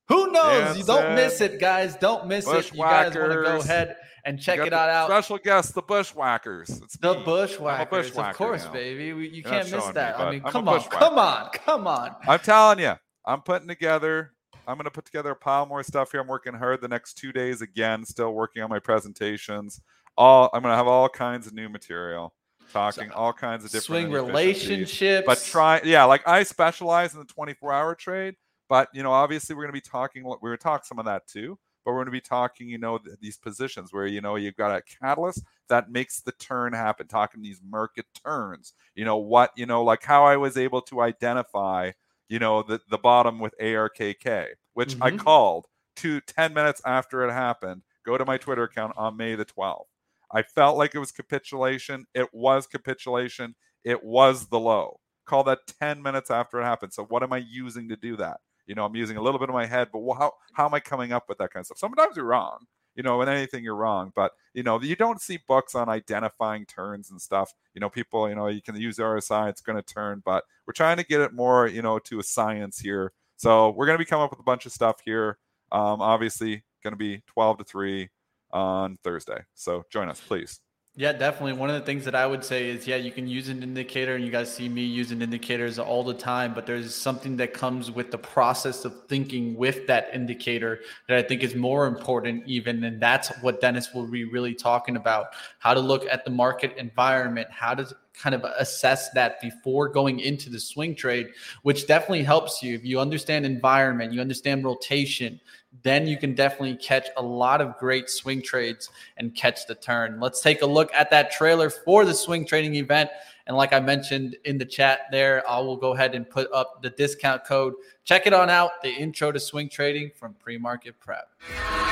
Who knows? You don't miss it, guys. Don't miss it. You guys want to go ahead and check it out. Special guest, the Bushwhackers. It's The bushwhackers, of course, now. baby. You You're can't miss showing me, that. I mean, I'm come on, come on, come on. I'm telling you, I'm putting together. I'm going to put together a pile more stuff here. I'm working hard the next two days again. Still working on my presentations. All I'm going to have all kinds of new material, talking all kinds of different Swing relationships, But try, yeah, like I specialize in the 24 hour trade. But you know, obviously, we're going to be talking. We're going to talk some of that too. But we're going to be talking, you know, th- these positions where you know you've got a catalyst that makes the turn happen. Talking these market turns. You know what? You know, like how I was able to identify you know the, the bottom with ARKK, which I Mhm. called to 10 minutes after it happened. Go to my Twitter account on May the 12th. I felt like it was capitulation. It was capitulation. It was the low. Call that 10 minutes after it happened. So what am I using to do that? You know, I'm using a little bit of my head, but how how am I coming up with that kind of stuff? Sometimes you're wrong. You know, in anything you're wrong, but you know, you don't see books on identifying turns and stuff. You know, people, you know, you can use RSI, it's going to turn, but we're trying to get it more, you know, to a science here. So we're going to be coming up with a bunch of stuff here. Um, obviously, going to be 12 to 3 on Thursday. So join us, please. Yeah, definitely. One of the things that I would say is, yeah, you can use an indicator, and you guys see me using indicators all the time, but there's something that comes with the process of thinking with that indicator that I think is more important, even. And that's what Dennis will be really talking about how to look at the market environment, how to kind of assess that before going into the swing trade, which definitely helps you. If you understand environment, you understand rotation, then you can definitely catch a lot of great swing trades and catch the turn. Let's take a look at that trailer for the swing trading event. And like I mentioned in the chat there, I will go ahead and put up the discount code. Check it on out, the intro to swing trading from pre-market prep.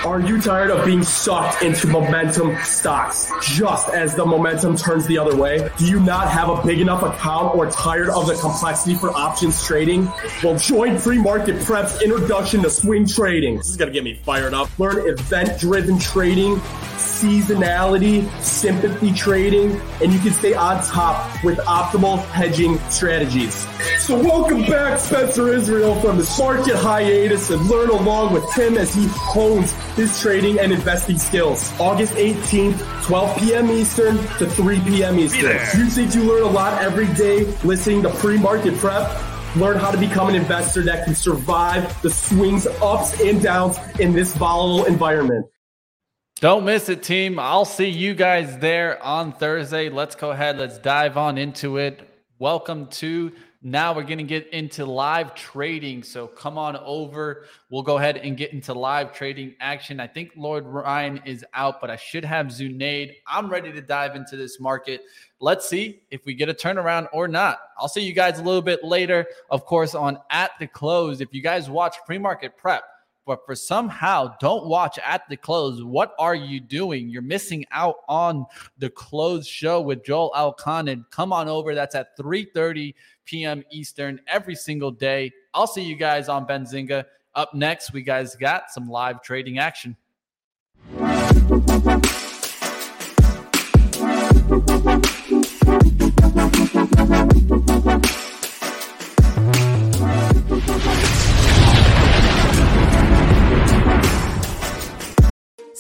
Are you tired of being sucked into momentum stocks just as the momentum turns the other way? Do you not have a big enough account or tired of the complexity for options trading? Well, join pre-market prep's introduction to swing trading. This is going to get me fired up. Learn event driven trading seasonality, sympathy trading, and you can stay on top with optimal hedging strategies. So welcome back, Spencer Israel from the market hiatus and learn along with him as he hones his trading and investing skills. August 18th, 12 p.m. Eastern to 3 p.m. Eastern. You think you learn a lot every day listening to pre-market prep? Learn how to become an investor that can survive the swings, ups and downs in this volatile environment. Don't miss it, team. I'll see you guys there on Thursday. Let's go ahead. Let's dive on into it. Welcome to now we're going to get into live trading. So come on over. We'll go ahead and get into live trading action. I think Lord Ryan is out, but I should have Zunaid. I'm ready to dive into this market. Let's see if we get a turnaround or not. I'll see you guys a little bit later, of course, on At the Close. If you guys watch pre market prep, but for somehow don't watch at the close. What are you doing? You're missing out on the close show with Joel Elconin. Come on over. That's at 3:30 p.m. Eastern every single day. I'll see you guys on Benzinga. Up next, we guys got some live trading action.